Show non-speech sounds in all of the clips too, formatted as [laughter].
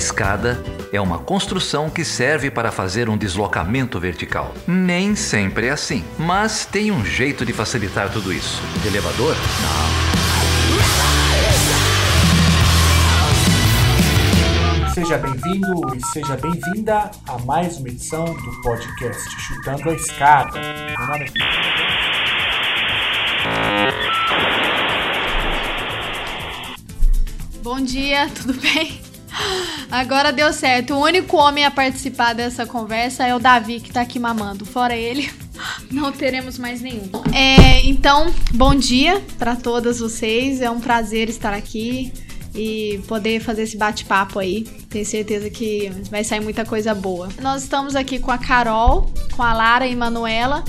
escada é uma construção que serve para fazer um deslocamento vertical. Nem sempre é assim, mas tem um jeito de facilitar tudo isso. De elevador? Não. Seja bem-vindo e seja bem-vinda a mais uma edição do podcast Chutando a Escada. Meu nome é... Bom dia, tudo bem? Agora deu certo. O único homem a participar dessa conversa é o Davi, que tá aqui mamando. Fora ele, [laughs] não teremos mais nenhum. É, então, bom dia para todas vocês. É um prazer estar aqui e poder fazer esse bate-papo aí. Tenho certeza que vai sair muita coisa boa. Nós estamos aqui com a Carol, com a Lara e Manuela.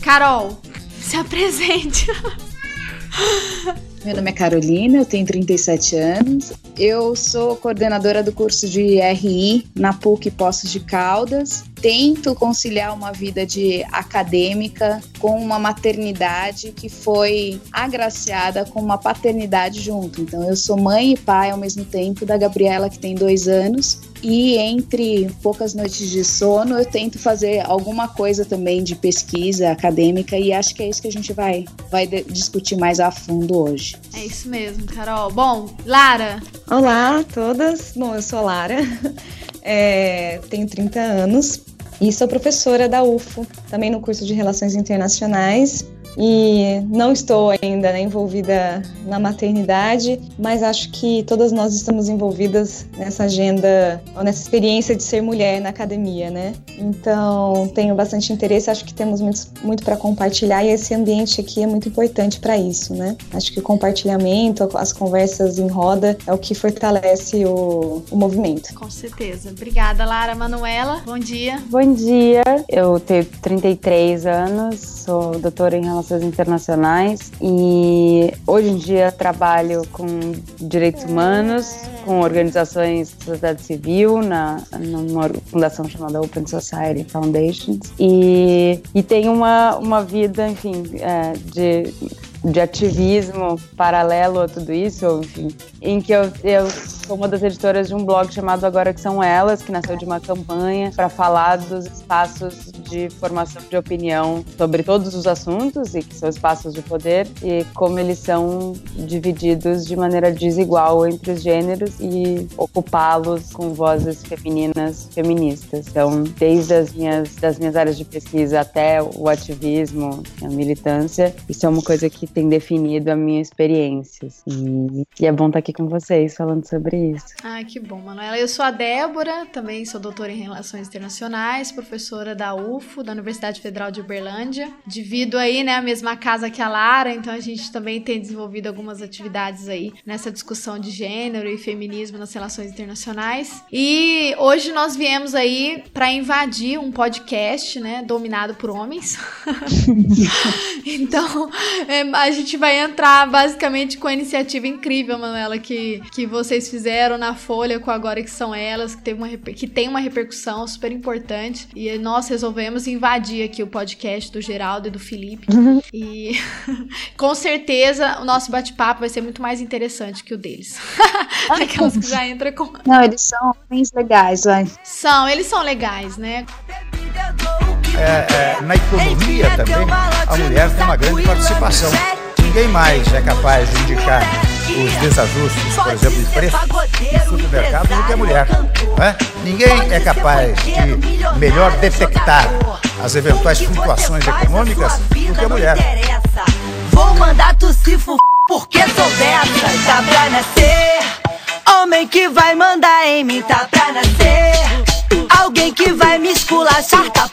Carol, se apresente. [laughs] Meu nome é Carolina, eu tenho 37 anos. Eu sou coordenadora do curso de RI na PUC Poços de Caldas. Tento conciliar uma vida de acadêmica com uma maternidade que foi agraciada com uma paternidade junto. Então, eu sou mãe e pai ao mesmo tempo da Gabriela, que tem dois anos, e entre poucas noites de sono, eu tento fazer alguma coisa também de pesquisa acadêmica e acho que é isso que a gente vai, vai discutir mais a fundo hoje. É isso mesmo, Carol. Bom, Lara. Olá a todas. Bom, eu sou a Lara, [laughs] é, tenho 30 anos e sou professora da UFO, também no curso de Relações Internacionais e não estou ainda né, envolvida na maternidade, mas acho que todas nós estamos envolvidas nessa agenda ou nessa experiência de ser mulher na academia, né? Então tenho bastante interesse, acho que temos muito, muito para compartilhar e esse ambiente aqui é muito importante para isso, né? Acho que o compartilhamento, as conversas em roda é o que fortalece o, o movimento. Com certeza. Obrigada, Lara. Manuela, bom dia. Bom dia, eu tenho 33 anos, sou doutora em relações Internacionais e hoje em dia trabalho com direitos humanos, com organizações de sociedade civil, na, numa fundação chamada Open Society Foundations. E, e tenho uma, uma vida, enfim, é, de de ativismo paralelo a tudo isso, enfim, em que eu, eu sou uma das editoras de um blog chamado Agora Que São Elas, que nasceu de uma campanha para falar dos espaços de formação de opinião sobre todos os assuntos e que são espaços de poder e como eles são divididos de maneira desigual entre os gêneros e ocupá-los com vozes femininas feministas. Então, desde as minhas, das minhas áreas de pesquisa até o ativismo, a militância, isso é uma coisa que tem definido a minha experiência. Assim. E é bom estar aqui com vocês falando sobre isso. Ah, que bom, Manuela. Eu sou a Débora, também sou doutora em Relações Internacionais, professora da UFO, da Universidade Federal de Uberlândia. Divido aí, né, a mesma casa que a Lara, então a gente também tem desenvolvido algumas atividades aí nessa discussão de gênero e feminismo nas relações internacionais. E hoje nós viemos aí para invadir um podcast, né, dominado por homens. [laughs] então, é, a gente vai entrar basicamente com a iniciativa incrível, Manuela, que, que vocês fizeram na Folha com Agora Que São Elas, que, teve uma, que tem uma repercussão super importante. E nós resolvemos invadir aqui o podcast do Geraldo e do Felipe. Uhum. [laughs] E [laughs] com certeza o nosso bate-papo vai ser muito mais interessante que o deles. [laughs] Aquelas que já entram com. Não, eles são bem legais, vai. São, eles são legais, né? É, é, na economia também, a mulher tem uma grande participação. Ninguém mais é capaz de indicar os desajustes, por exemplo, de preço no supermercado do que a mulher. Né? Ninguém é capaz de melhor detectar as eventuais flutuações econômicas do que a mulher. Vou mandar tu se f... porque sou dessa, tá pra nascer. Homem que vai mandar em mim, tá pra nascer. Alguém que vai me esculachar tá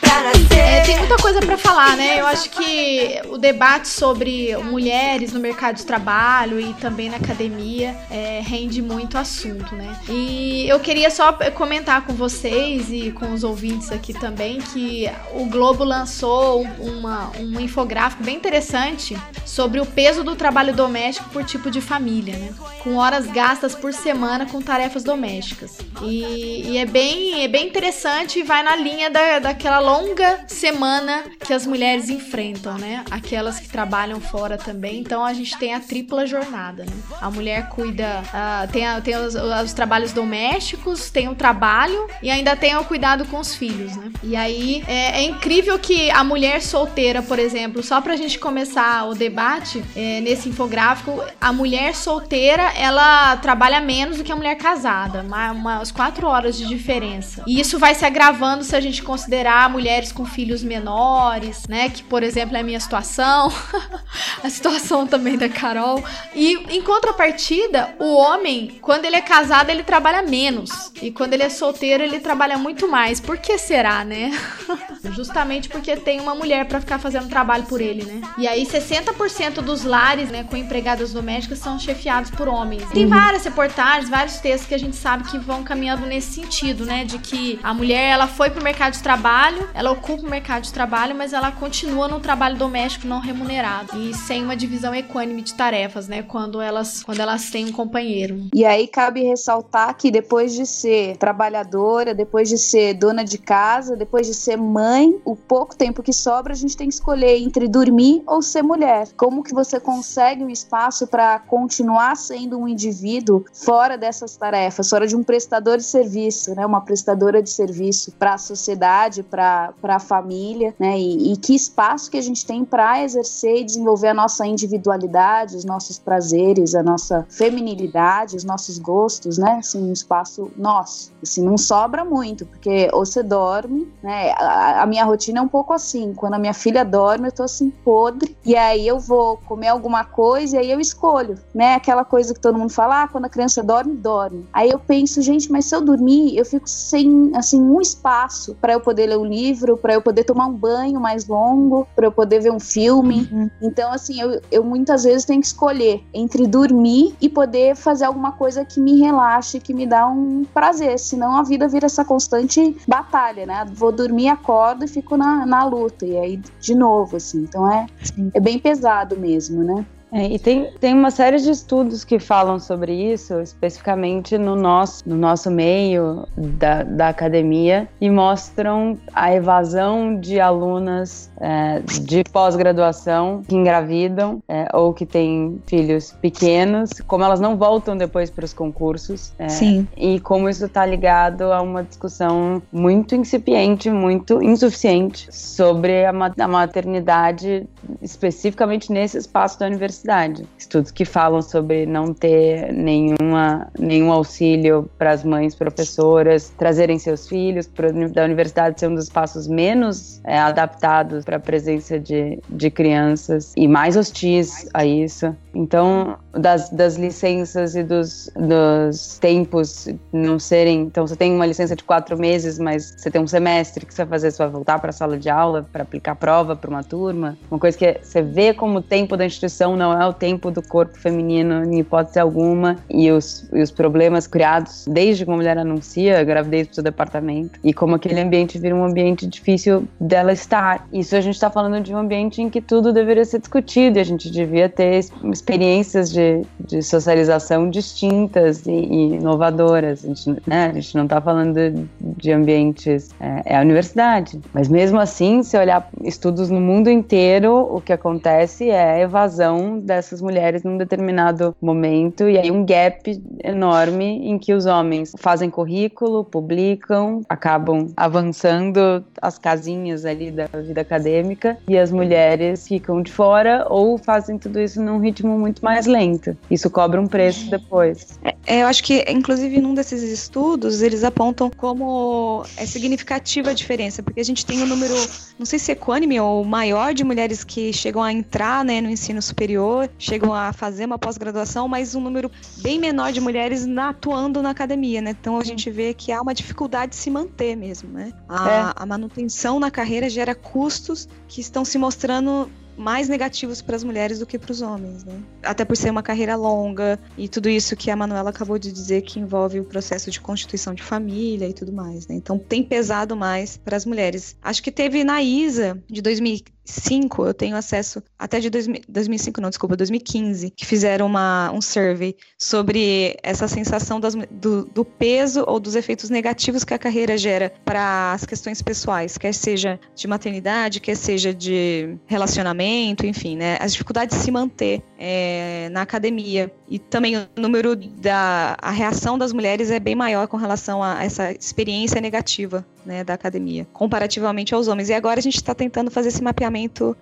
falar, né? Eu acho que o debate sobre mulheres no mercado de trabalho e também na academia é, rende muito assunto, né? E eu queria só comentar com vocês e com os ouvintes aqui também que o Globo lançou uma, um infográfico bem interessante sobre o peso do trabalho doméstico por tipo de família, né? Com horas gastas por semana com tarefas domésticas. E, e é bem é bem interessante e vai na linha da, daquela longa semana que as, mulheres enfrentam, né? Aquelas que trabalham fora também. Então a gente tem a tripla jornada, né? A mulher cuida, uh, tem, a, tem os, os, trabalhos domésticos, tem o trabalho e ainda tem o cuidado com os filhos, né? E aí é, é incrível que a mulher solteira, por exemplo, só pra gente começar o debate é, nesse infográfico, a mulher solteira ela trabalha menos do que a mulher casada, uma, umas quatro horas de diferença. E isso vai se agravando se a gente considerar mulheres com filhos menores, né? Que, por exemplo, é a minha situação, [laughs] a situação também da Carol. E em contrapartida, o homem, quando ele é casado, ele trabalha menos. E quando ele é solteiro, ele trabalha muito mais. Por que será, né? [laughs] Justamente porque tem uma mulher para ficar fazendo trabalho por ele, né? E aí 60% dos lares, né, com empregadas domésticas são chefiados por homens. Tem uhum. várias reportagens, vários textos que a gente sabe que vão caminhando nesse sentido, né, de que a mulher ela foi pro mercado de trabalho, ela ocupa o mercado de trabalho, mas ela continua no trabalho doméstico não remunerado e sem uma divisão equânime de tarefas, né, quando elas quando elas têm um companheiro. E aí cabe ressaltar que depois de ser trabalhadora, depois de ser dona de casa, depois de ser mãe, o pouco tempo que sobra a gente tem que escolher entre dormir ou ser mulher. Como que você consegue um espaço para continuar sendo um indivíduo fora dessas tarefas, fora de um prestador de serviço, né, uma prestadora de serviço para a sociedade, para a família, né, e, e que espaço que a gente tem para exercer e desenvolver a nossa individualidade, os nossos prazeres, a nossa feminilidade, os nossos gostos, né, assim, um espaço nosso. Assim, não sobra muito, porque ou você dorme, né, a, a minha rotina é um pouco assim, quando a minha filha dorme, eu tô assim podre, e aí eu vou comer alguma coisa e aí eu escolho, né, aquela coisa que todo mundo fala, ah, quando a criança dorme, dorme. Aí eu penso, gente, mas se eu dormir, eu fico sem, assim, um espaço para eu poder ler um livro, para eu poder tomar um banho mais longo, para eu poder ver um filme. Uhum. Então, assim, eu, eu muitas vezes tenho que escolher entre dormir e poder fazer alguma coisa que me relaxe, que me dá um prazer, senão a vida vira essa constante batalha, né? Vou dormir, acordo e fico na, na luta, e aí de novo, assim. Então é, é bem pesado mesmo, né? É, e tem, tem uma série de estudos que falam sobre isso, especificamente no nosso, no nosso meio da, da academia, e mostram a evasão de alunas é, de pós-graduação que engravidam é, ou que têm filhos pequenos, como elas não voltam depois para os concursos. É, Sim. E como isso está ligado a uma discussão muito incipiente, muito insuficiente sobre a, a maternidade, especificamente nesse espaço da universidade universidade. Estudos que falam sobre não ter nenhuma, nenhum auxílio para as mães professoras trazerem seus filhos, para da universidade ser um dos espaços menos é, adaptados para a presença de, de crianças e mais hostis a isso. Então, das, das licenças e dos, dos tempos não serem. Então, você tem uma licença de quatro meses, mas você tem um semestre que você vai fazer, você vai voltar para a sala de aula para aplicar prova para uma turma. Uma coisa que você vê como o tempo da instituição não é o tempo do corpo feminino em hipótese alguma e os, e os problemas criados desde que uma mulher anuncia a gravidez para o seu departamento e como aquele ambiente vira um ambiente difícil dela estar. Isso a gente está falando de um ambiente em que tudo deveria ser discutido e a gente devia ter experiências de, de socialização distintas e, e inovadoras. A gente, né, a gente não está falando de, de ambientes. É, é, a universidade. Mas mesmo assim, se olhar estudos no mundo inteiro, o que acontece é evasão dessas mulheres num determinado momento e aí um gap enorme em que os homens fazem currículo, publicam, acabam avançando as casinhas ali da vida acadêmica e as mulheres ficam de fora ou fazem tudo isso num ritmo muito mais lento. Isso cobra um preço depois. É, é, eu acho que, inclusive, num desses estudos, eles apontam como é significativa a diferença, porque a gente tem um número, não sei se é equânime ou maior, de mulheres que chegam a entrar né, no ensino superior, chegam a fazer uma pós-graduação, mas um número bem menor de mulheres na, atuando na academia, né? Então a gente vê que há uma dificuldade de se manter mesmo, né? A, é. a manutenção na carreira gera custos que estão se mostrando mais negativos para as mulheres do que para os homens, né? Até por ser uma carreira longa e tudo isso que a Manuela acabou de dizer que envolve o processo de constituição de família e tudo mais, né? Então tem pesado mais para as mulheres. Acho que teve na ISA de 2015 2005, eu tenho acesso, até de 2000, 2005, não, desculpa, 2015, que fizeram uma, um survey sobre essa sensação das, do, do peso ou dos efeitos negativos que a carreira gera para as questões pessoais, quer seja de maternidade, quer seja de relacionamento, enfim, né? As dificuldades de se manter é, na academia. E também o número da a reação das mulheres é bem maior com relação a essa experiência negativa né, da academia, comparativamente aos homens. E agora a gente está tentando fazer esse mapeamento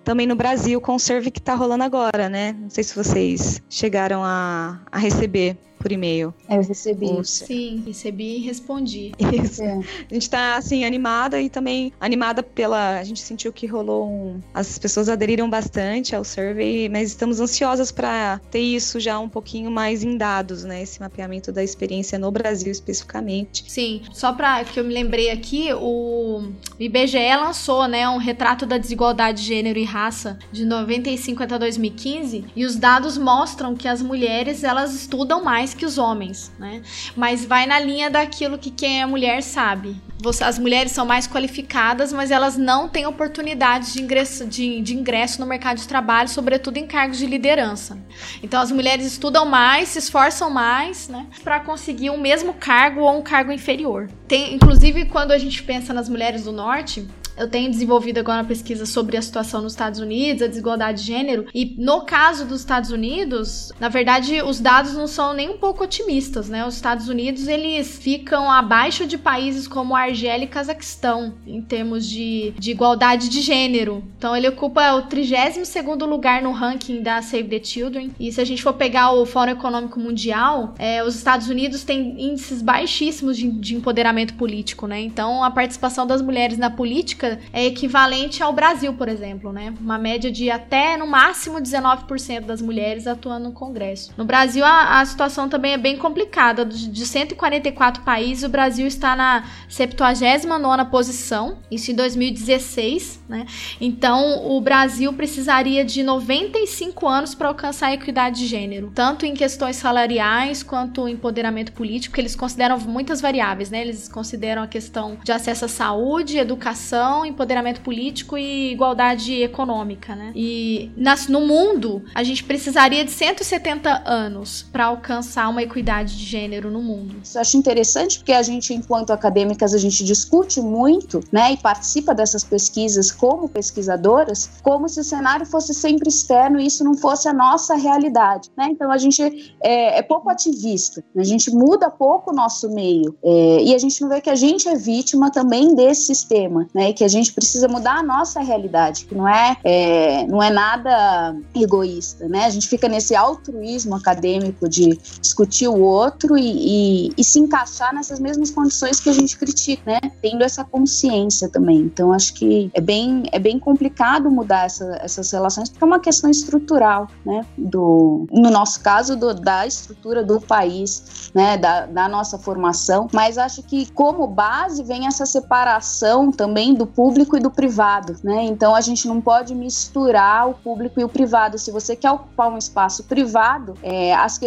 também no Brasil com o survey que está rolando agora, né? Não sei se vocês chegaram a, a receber por e-mail. É, eu recebi. Sim, recebi e respondi. Isso. É. A gente tá, assim, animada e também animada pela. A gente sentiu que rolou um. As pessoas aderiram bastante ao survey, mas estamos ansiosas para ter isso já um pouquinho mais em dados, né? Esse mapeamento da experiência no Brasil especificamente. Sim, só para que eu me lembrei aqui, o IBGE lançou, né, um retrato da desigualdade de gênero e raça de 95 até 2015, e os dados mostram que as mulheres elas estudam mais mais que os homens, né? Mas vai na linha daquilo que quem é mulher sabe. As mulheres são mais qualificadas, mas elas não têm oportunidades de ingresso, de, de ingresso no mercado de trabalho, sobretudo em cargos de liderança. Então as mulheres estudam mais, se esforçam mais, né, para conseguir o mesmo cargo ou um cargo inferior. Tem, inclusive, quando a gente pensa nas mulheres do norte, eu tenho desenvolvido agora uma pesquisa sobre a situação nos Estados Unidos, a desigualdade de gênero, e no caso dos Estados Unidos, na verdade, os dados não são nem um pouco otimistas, né? Os Estados Unidos, eles ficam abaixo de países como Argélia e Cazaquistão, em termos de, de igualdade de gênero. Então, ele ocupa o 32º lugar no ranking da Save the Children, e se a gente for pegar o Fórum Econômico Mundial, é, os Estados Unidos têm índices baixíssimos de, de empoderamento político, né? Então, a participação das mulheres na política é equivalente ao Brasil, por exemplo, né? Uma média de até no máximo 19% das mulheres atuando no Congresso. No Brasil, a, a situação também é bem complicada. De 144 países, o Brasil está na 79 posição, isso em 2016, né? Então, o Brasil precisaria de 95 anos para alcançar a equidade de gênero, tanto em questões salariais quanto empoderamento político, que eles consideram muitas variáveis, né? Eles consideram a questão de acesso à saúde, educação, empoderamento político e igualdade econômica, né? E nas, no mundo, a gente precisaria de 170 anos para alcançar uma equidade de gênero no mundo. Isso eu acho interessante porque a gente, enquanto acadêmicas, a gente discute muito, né, e participa dessas pesquisas como pesquisadoras, como se o cenário fosse sempre externo e isso não fosse a nossa realidade, né? Então a gente é, é pouco ativista, a gente muda pouco o nosso meio é, e a gente não vê que a gente é vítima também desse sistema, né? Que a gente precisa mudar a nossa realidade, que não é, é, não é nada egoísta, né? A gente fica nesse altruísmo acadêmico de discutir o outro e, e, e se encaixar nessas mesmas condições que a gente critica, né? Tendo essa consciência também. Então, acho que é bem, é bem complicado mudar essa, essas relações, porque é uma questão estrutural, né? Do, no nosso caso, do, da estrutura do país, né? Da, da nossa formação. Mas acho que, como base, vem essa separação também do público e do privado, né? Então a gente não pode misturar o público e o privado. Se você quer ocupar um espaço privado, é, as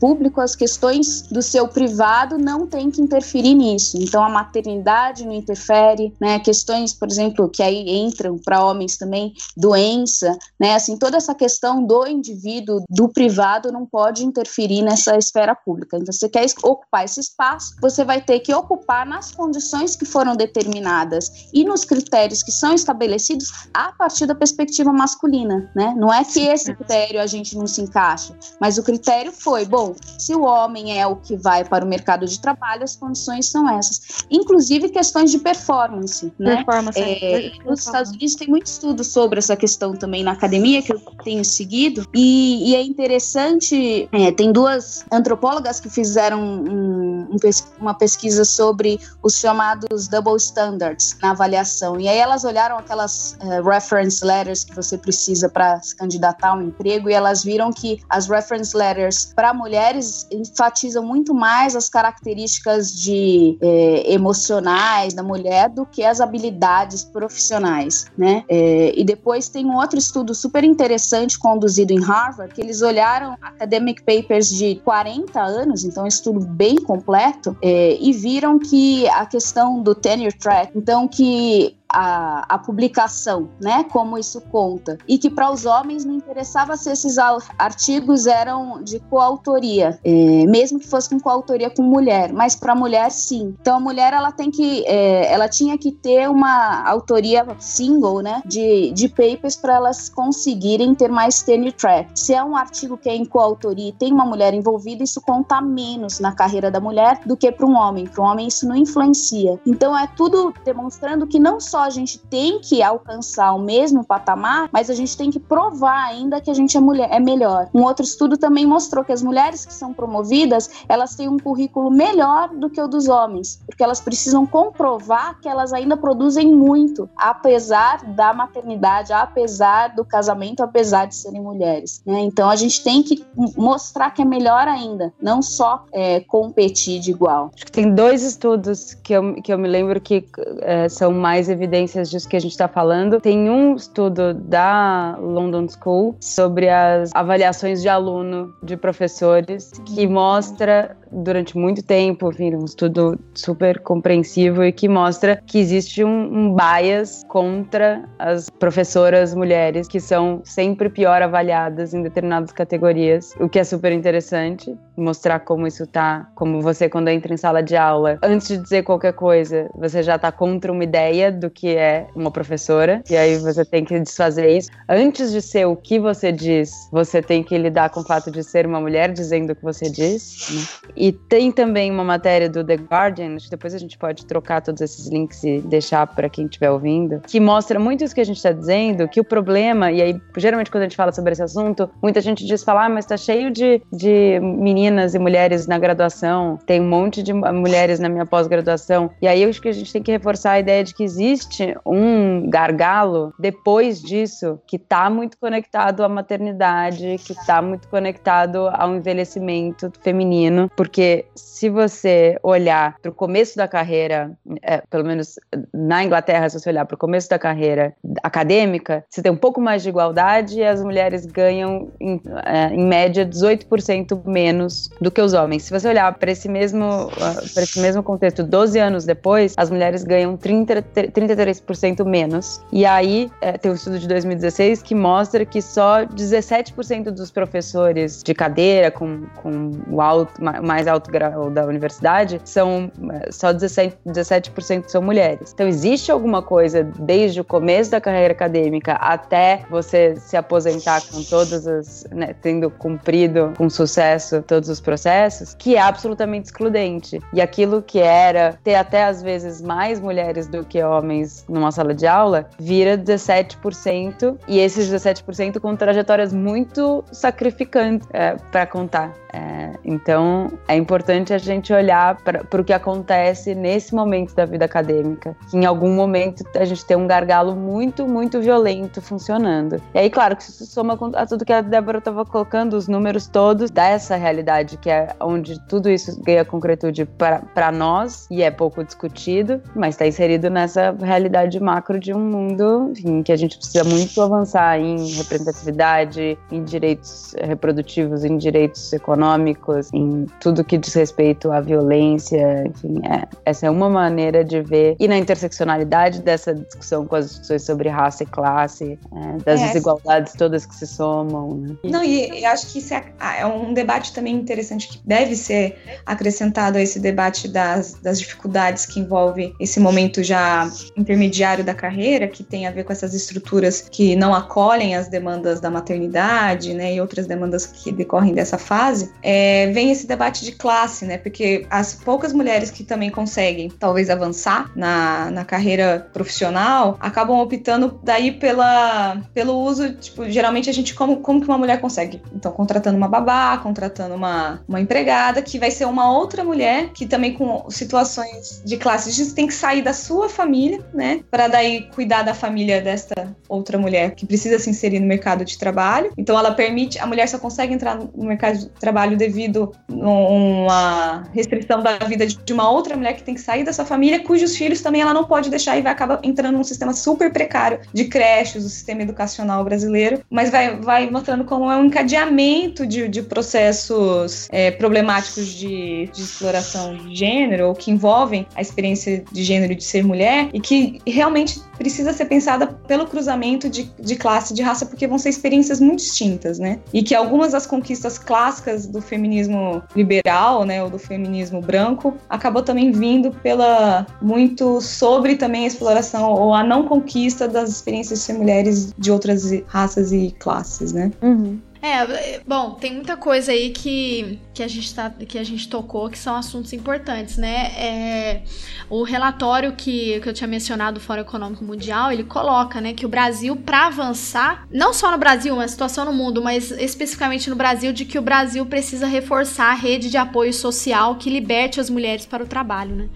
público, as questões do seu privado não tem que interferir nisso. Então a maternidade não interfere, né? Questões, por exemplo, que aí entram para homens também, doença, né? Assim, toda essa questão do indivíduo, do privado, não pode interferir nessa esfera pública. Então, você quer ocupar esse espaço, você vai ter que ocupar nas condições que foram determinadas e nos critérios que são estabelecidos a partir da perspectiva masculina, né? Não é que esse critério a gente não se encaixa, mas o critério foi, bom, se o homem é o que vai para o mercado de trabalho, as condições são essas. Inclusive questões de performance, né? Performance, é, é, nos Estados Unidos tem muito estudo sobre essa questão também na academia, que eu tenho seguido, e, e é interessante, é, tem duas antropólogas que fizeram um, um, uma pesquisa sobre os chamados double standards na avaliação. E aí elas olharam aquelas uh, reference letters que você precisa para se candidatar a um emprego e elas viram que as reference letters para mulheres enfatizam muito mais as características de eh, emocionais da mulher do que as habilidades profissionais, né? Eh, e depois tem um outro estudo super interessante conduzido em Harvard que eles olharam academic papers de 40 anos, então um estudo bem completo, eh, e viram que a questão do tenure track, então que a, a publicação, né? Como isso conta. E que para os homens não interessava se esses artigos eram de coautoria, é, mesmo que fosse com coautoria com mulher, mas para a mulher sim. Então a mulher ela tem que, é, ela tinha que ter uma autoria single, né? De, de papers para elas conseguirem ter mais tenure track. Se é um artigo que é em coautoria e tem uma mulher envolvida, isso conta menos na carreira da mulher do que para um homem. Para um homem isso não influencia. Então é tudo demonstrando que não só a gente tem que alcançar o mesmo patamar, mas a gente tem que provar ainda que a gente é mulher é melhor. Um outro estudo também mostrou que as mulheres que são promovidas, elas têm um currículo melhor do que o dos homens, porque elas precisam comprovar que elas ainda produzem muito, apesar da maternidade, apesar do casamento, apesar de serem mulheres. Né? Então a gente tem que mostrar que é melhor ainda, não só é, competir de igual. Acho que tem dois estudos que eu, que eu me lembro que é, são mais evidências disso que a gente está falando. Tem um estudo da London School sobre as avaliações de aluno de professores que mostra durante muito tempo, enfim, um estudo super compreensivo e que mostra que existe um, um bias contra as professoras mulheres que são sempre pior avaliadas em determinadas categorias, o que é super interessante, mostrar como isso tá, como você quando entra em sala de aula, antes de dizer qualquer coisa, você já tá contra uma ideia do que é uma professora, e aí você tem que desfazer isso. Antes de ser o que você diz, você tem que lidar com o fato de ser uma mulher dizendo o que você diz, né? E tem também uma matéria do The Guardian, depois a gente pode trocar todos esses links e deixar para quem estiver ouvindo, que mostra muito isso que a gente está dizendo, que o problema, e aí geralmente quando a gente fala sobre esse assunto, muita gente diz falar, ah, mas tá cheio de, de meninas e mulheres na graduação, tem um monte de mulheres na minha pós-graduação, e aí eu acho que a gente tem que reforçar a ideia de que existe um gargalo depois disso que está muito conectado à maternidade, que está muito conectado ao envelhecimento feminino, porque se você olhar para o começo da carreira, é, pelo menos na Inglaterra, se você olhar para o começo da carreira acadêmica, você tem um pouco mais de igualdade e as mulheres ganham, em, é, em média, 18% menos do que os homens. Se você olhar para esse, mesmo, uh, esse mesmo contexto, 12 anos depois, as mulheres ganham 30, 33% menos. E aí, é, tem um estudo de 2016 que mostra que só 17% dos professores de cadeira com, com o alto, mais alto grau da universidade, são é, só 17%, 17 são mulheres. Então existe alguma coisa desde o começo da carreira acadêmica até você se aposentar com todas as, né, tendo cumprido com sucesso todos os processos, que é absolutamente excludente. E aquilo que era ter até às vezes mais mulheres do que homens numa sala de aula, vira 17%, e esses 17% com trajetórias muito sacrificantes é, para contar. É, então, é importante a gente olhar para o que acontece nesse momento da vida acadêmica. Que em algum momento a gente tem um gargalo muito, muito violento funcionando. E aí, claro, que isso soma a tudo que a Débora estava colocando, os números todos dessa realidade, que é onde tudo isso ganha concretude para nós e é pouco discutido, mas está inserido nessa realidade macro de um mundo enfim, que a gente precisa muito avançar em representatividade, em direitos reprodutivos, em direitos econômicos, em tudo que diz respeito à violência, enfim, é, essa é uma maneira de ver. E na interseccionalidade dessa discussão com as discussões sobre raça e classe, é, das é. desigualdades todas que se somam. Né? Não, e, e acho que isso é, ah, é, um debate também interessante que deve ser acrescentado a esse debate das, das dificuldades que envolve esse momento já intermediário da carreira, que tem a ver com essas estruturas que não acolhem as demandas da maternidade, né, e outras demandas que decorrem dessa fase, é, vem esse debate de classe, né? Porque as poucas mulheres que também conseguem, talvez, avançar na, na carreira profissional, acabam optando daí pela, pelo uso, tipo, geralmente a gente, como, como que uma mulher consegue? Então, contratando uma babá, contratando uma, uma empregada, que vai ser uma outra mulher, que também com situações de classe, a gente tem que sair da sua família, né? Para daí cuidar da família desta outra mulher que precisa se inserir no mercado de trabalho. Então, ela permite, a mulher só consegue entrar no mercado de trabalho devido a uma restrição da vida de uma outra mulher que tem que sair da sua família, cujos filhos também ela não pode deixar e vai acabar entrando num sistema super precário de creches, o sistema educacional brasileiro, mas vai, vai mostrando como é um encadeamento de, de processos é, problemáticos de, de exploração de gênero, ou que envolvem a experiência de gênero de ser mulher, e que realmente precisa ser pensada pelo cruzamento de, de classe de raça, porque vão ser experiências muito distintas, né? E que algumas das conquistas clássicas do feminismo liberal, né, ou do feminismo branco, acabou também vindo pela muito sobre também a exploração ou a não conquista das experiências de mulheres de outras raças e classes, né? Uhum. É, bom, tem muita coisa aí que, que, a gente tá, que a gente tocou que são assuntos importantes, né? É, o relatório que, que eu tinha mencionado do Fórum Econômico Mundial, ele coloca, né, que o Brasil, para avançar, não só no Brasil, mas situação no mundo, mas especificamente no Brasil, de que o Brasil precisa reforçar a rede de apoio social que liberte as mulheres para o trabalho, né?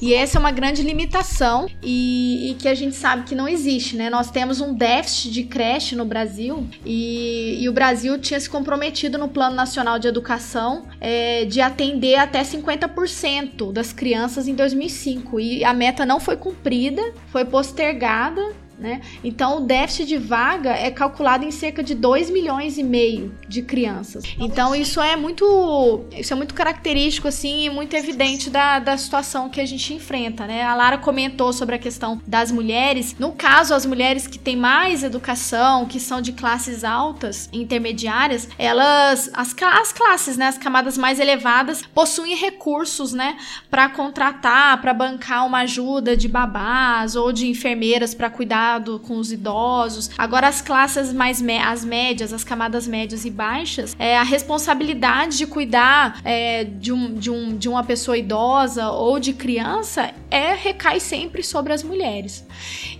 E essa é uma grande limitação e, e que a gente sabe que não existe, né? Nós temos um déficit de creche no Brasil e, e o Brasil Brasil tinha se comprometido no Plano Nacional de Educação é, de atender até 50% das crianças em 2005 e a meta não foi cumprida, foi postergada né? Então, o déficit de vaga é calculado em cerca de 2 milhões e meio de crianças. Então, isso é muito, isso é muito característico assim e muito evidente da, da situação que a gente enfrenta. Né? A Lara comentou sobre a questão das mulheres. No caso, as mulheres que têm mais educação, que são de classes altas, intermediárias, elas, as, as classes, né, as camadas mais elevadas, possuem recursos né, para contratar, para bancar uma ajuda de babás ou de enfermeiras para cuidar cuidado com os idosos. Agora, as classes mais as médias, as camadas médias e baixas, é, a responsabilidade de cuidar é, de, um, de, um, de uma pessoa idosa ou de criança é recai sempre sobre as mulheres.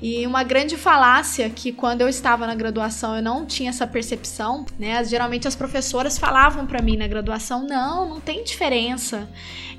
E uma grande falácia que quando eu estava na graduação eu não tinha essa percepção, né? Geralmente as professoras falavam para mim na graduação: "Não, não tem diferença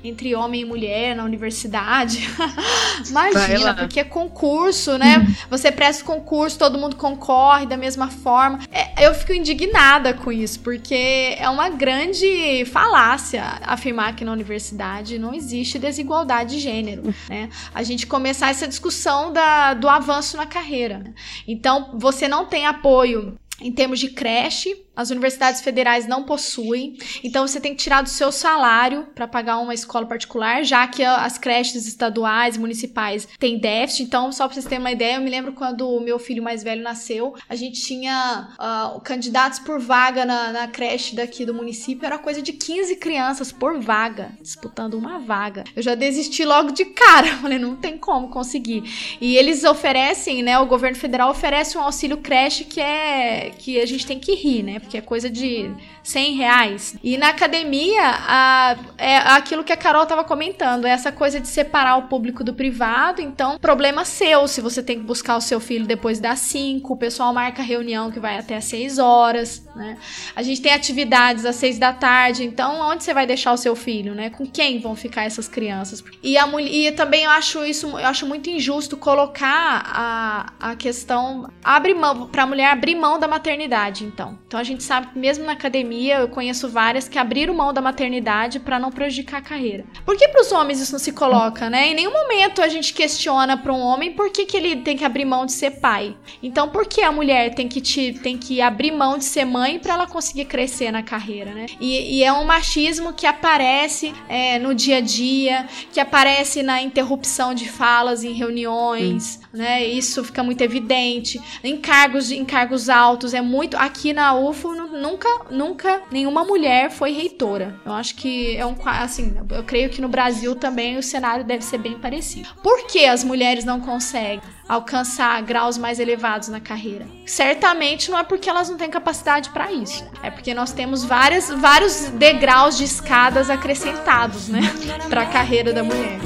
entre homem e mulher na universidade". [laughs] Imagina, porque é concurso, né? Uhum. Você presta concurso, todo mundo concorre da mesma forma. É, eu fico indignada com isso, porque é uma grande falácia afirmar que na universidade não existe desigualdade de gênero, né? A gente começar essa discussão da, do avanço na carreira. Então, você não tem apoio em termos de creche, as universidades federais não possuem, então você tem que tirar do seu salário para pagar uma escola particular, já que as creches estaduais, municipais têm déficit. Então, só para vocês terem uma ideia, eu me lembro quando o meu filho mais velho nasceu, a gente tinha uh, candidatos por vaga na, na, creche daqui do município, era coisa de 15 crianças por vaga, disputando uma vaga. Eu já desisti logo de cara, [laughs] falei, não tem como conseguir. E eles oferecem, né, o governo federal oferece um auxílio creche que é que a gente tem que rir, né? Porque é coisa de 100 reais. E na academia, a, é aquilo que a Carol estava comentando, é essa coisa de separar o público do privado. Então, problema seu se você tem que buscar o seu filho depois das 5, o pessoal marca reunião que vai até às 6 horas, né? A gente tem atividades às 6 da tarde, então onde você vai deixar o seu filho, né? Com quem vão ficar essas crianças? E, a, e também eu acho isso, eu acho muito injusto colocar a, a questão, abre mão, pra mulher abrir mão da maternidade, então. Então a gente sabe que mesmo na academia, eu conheço várias que abriram mão da maternidade para não prejudicar a carreira. Por que para os homens isso não se coloca, né? Em nenhum momento a gente questiona para um homem por que, que ele tem que abrir mão de ser pai. Então, por que a mulher tem que, te, tem que abrir mão de ser mãe para ela conseguir crescer na carreira, né? E, e é um machismo que aparece é, no dia a dia, que aparece na interrupção de falas em reuniões. Né? Isso fica muito evidente. Em cargos, em cargos altos, é muito. Aqui na UFO nunca, nunca nenhuma mulher foi reitora. Eu acho que é um assim, eu creio que no Brasil também o cenário deve ser bem parecido. Por que as mulheres não conseguem alcançar graus mais elevados na carreira? Certamente não é porque elas não têm capacidade para isso. É porque nós temos várias, vários degraus de escadas acrescentados, né, [laughs] para a carreira da mulher.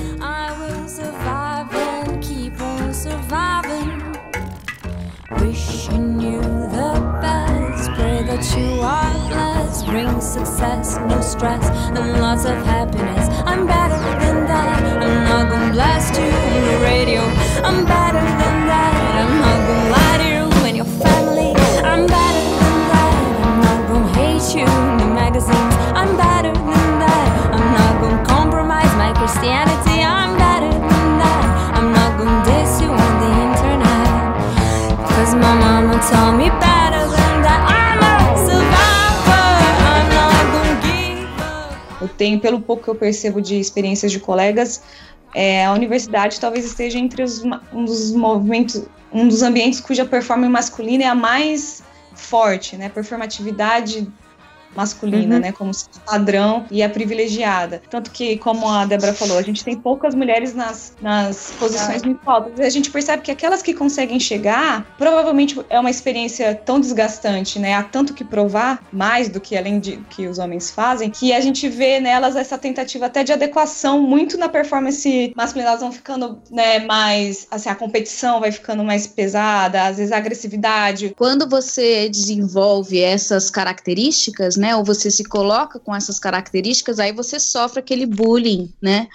Wishing you the best, pray that you are blessed. Bring success, no stress, and lots of happiness. I'm better than that. I'm not gonna blast you on the radio. I'm better than tenho, pelo pouco que eu percebo de experiências de colegas, é, a universidade talvez esteja entre os, um dos movimentos, um dos ambientes cuja performance masculina é a mais forte, né? Performatividade masculina, uhum. né, como padrão e é privilegiada. Tanto que, como a Débora falou, a gente tem poucas mulheres nas, nas posições muito altas. E a gente percebe que aquelas que conseguem chegar, provavelmente é uma experiência tão desgastante, né, há tanto que provar, mais do que além de que os homens fazem, que a gente vê nelas essa tentativa até de adequação muito na performance masculina, elas vão ficando, né, mais, assim, a competição vai ficando mais pesada, às vezes a agressividade. Quando você desenvolve essas características, né? Ou você se coloca com essas características, aí você sofre aquele bullying, né?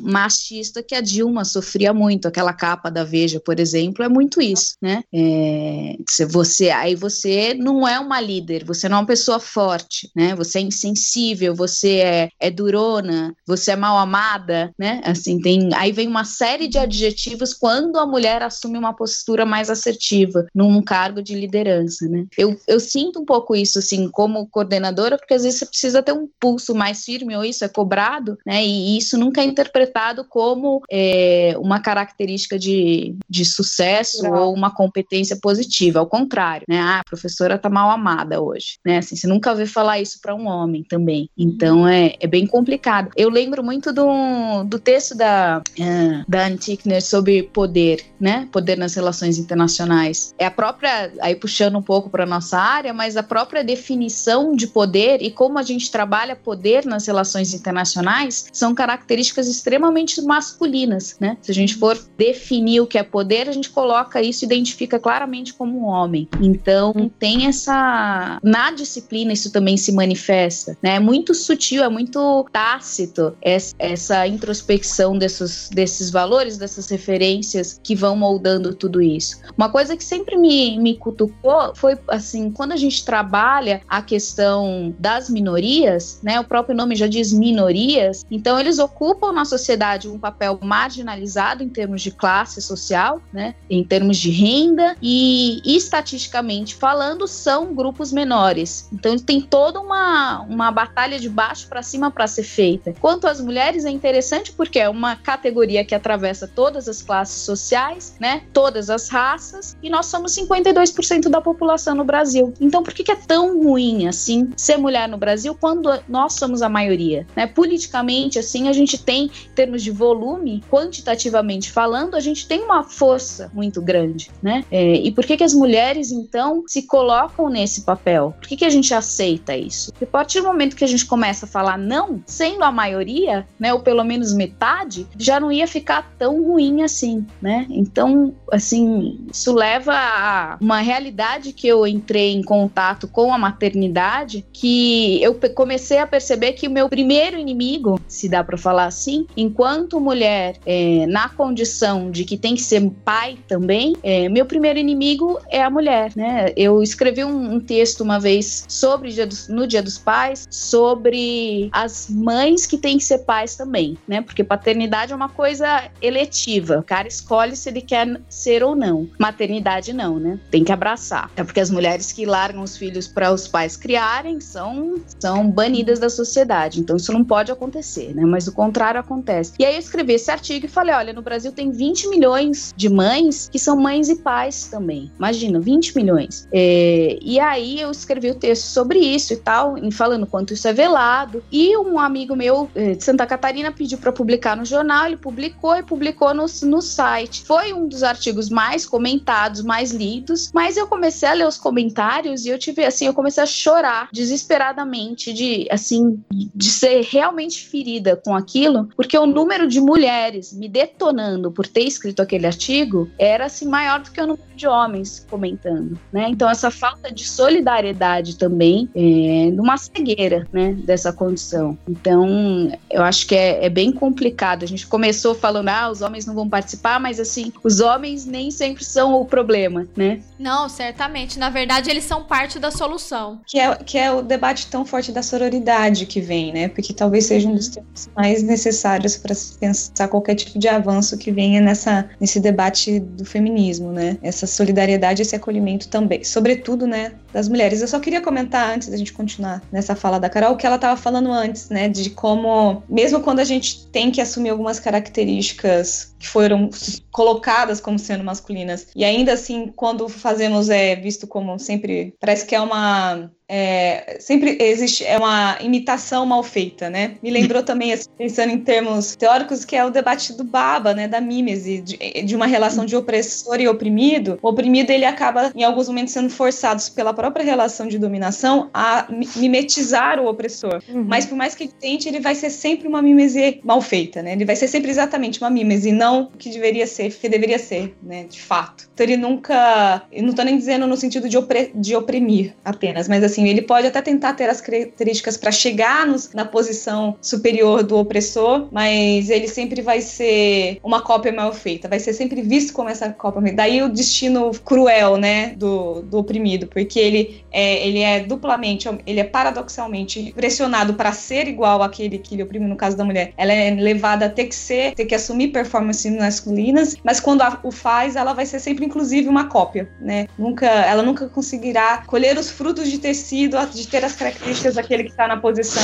Machista que a Dilma sofria muito, aquela capa da Veja, por exemplo, é muito isso, né? É, você, aí você não é uma líder, você não é uma pessoa forte, né? Você é insensível, você é, é durona, você é mal amada, né? Assim, tem, aí vem uma série de adjetivos quando a mulher assume uma postura mais assertiva num cargo de liderança, né? Eu, eu sinto um pouco isso, assim, como coordenadora porque às vezes você precisa ter um pulso mais firme, ou isso é cobrado, né? E isso nunca é interpretado como é, uma característica de, de sucesso Não. ou uma competência positiva. Ao contrário, né? Ah, a professora tá mal amada hoje, né? Assim, você nunca vê falar isso para um homem também. Então é, é bem complicado. Eu lembro muito do, do texto da, uh, da Antickner sobre poder, né? Poder nas relações internacionais. É a própria, aí puxando um pouco para nossa área, mas a própria definição de poder e como a gente trabalha poder nas relações internacionais são características extremamente masculinas, né? Se a gente for definir o que é poder, a gente coloca isso, identifica claramente como um homem. Então, tem essa. Na disciplina, isso também se manifesta, né? É muito sutil, é muito tácito essa introspecção desses, desses valores, dessas referências que vão moldando tudo isso. Uma coisa que sempre me, me cutucou foi assim, quando a gente trabalha a questão das minorias, né? O próprio nome já diz minorias, então eles ocupam na sociedade um papel marginalizado em termos de classe social, né? Em termos de renda e estatisticamente falando são grupos menores. Então tem toda uma, uma batalha de baixo para cima para ser feita. Quanto às mulheres é interessante porque é uma categoria que atravessa todas as classes sociais, né? Todas as raças e nós somos 52% da população no Brasil. Então por que, que é tão ruim assim ser mulher no Brasil quando nós somos a maioria, né? Politicamente, assim, a gente tem, em termos de volume, quantitativamente falando, a gente tem uma força muito grande, né? É, e por que que as mulheres, então, se colocam nesse papel? Por que que a gente aceita isso? Porque a partir do momento que a gente começa a falar não, sendo a maioria, né, ou pelo menos metade, já não ia ficar tão ruim assim, né? Então, assim, isso leva a uma realidade que eu entrei em contato com a maternidade que eu comecei a perceber que o meu primeiro inimigo, se dá para falar assim, enquanto mulher é, na condição de que tem que ser pai também, é, meu primeiro inimigo é a mulher, né? Eu escrevi um, um texto uma vez sobre dia dos, no Dia dos Pais sobre as mães que têm que ser pais também, né? Porque paternidade é uma coisa eletiva, o cara escolhe se ele quer ser ou não. Maternidade não, né? Tem que abraçar. É porque as mulheres que largam os filhos para os pais criarem são, são banidas da sociedade. Então isso não pode acontecer, né? Mas o contrário acontece. E aí eu escrevi esse artigo e falei: olha, no Brasil tem 20 milhões de mães que são mães e pais também. Imagina, 20 milhões. É, e aí eu escrevi o texto sobre isso e tal, falando quanto isso é velado. E um amigo meu é, de Santa Catarina pediu para publicar no jornal, ele publicou e publicou no, no site. Foi um dos artigos mais comentados, mais lidos, mas eu comecei a ler os comentários e eu tive assim, eu comecei a chorar de desesperadamente de assim de ser realmente ferida com aquilo, porque o número de mulheres me detonando por ter escrito aquele artigo era assim maior do que o número de homens comentando, né? Então essa falta de solidariedade também é numa cegueira, né, dessa condição. Então eu acho que é, é bem complicado. A gente começou falando ah os homens não vão participar, mas assim os homens nem sempre são o problema, né? Não, certamente. Na verdade eles são parte da solução. Que é que é o debate tão forte da sororidade que vem, né? Porque talvez seja um dos uhum. temas mais necessários para pensar qualquer tipo de avanço que venha nessa, nesse debate do feminismo, né? Essa solidariedade, esse acolhimento também. Sobretudo, né? Das mulheres. Eu só queria comentar antes da gente continuar nessa fala da Carol, o que ela estava falando antes, né, de como mesmo quando a gente tem que assumir algumas características que foram colocadas como sendo masculinas e ainda assim quando fazemos é visto como sempre parece que é uma é, sempre existe é uma imitação mal feita, né? Me lembrou [laughs] também, assim, pensando em termos teóricos, que é o debate do Baba, né? Da mímese, de, de, uma relação de opressor e oprimido. O oprimido ele acaba, em alguns momentos, sendo forçado pela própria relação de dominação a mimetizar o opressor. Uhum. Mas por mais que ele tente, ele vai ser sempre uma mímese mal feita, né? Ele vai ser sempre exatamente uma mímese, não o que deveria ser, que deveria ser, né? De fato. Então ele nunca. Eu não tô nem dizendo no sentido de, opre, de oprimir apenas, mas assim assim, ele pode até tentar ter as características para chegar nos, na posição superior do opressor, mas ele sempre vai ser uma cópia mal feita, vai ser sempre visto como essa cópia. Daí o destino cruel, né, do, do oprimido, porque ele é, ele é duplamente, ele é paradoxalmente pressionado para ser igual àquele que ele oprime, no caso da mulher. Ela é levada a ter que ser, ter que assumir performances masculinas, mas quando a, o faz, ela vai ser sempre, inclusive, uma cópia, né? Nunca, ela nunca conseguirá colher os frutos de ter sido, de ter as características daquele que está na posição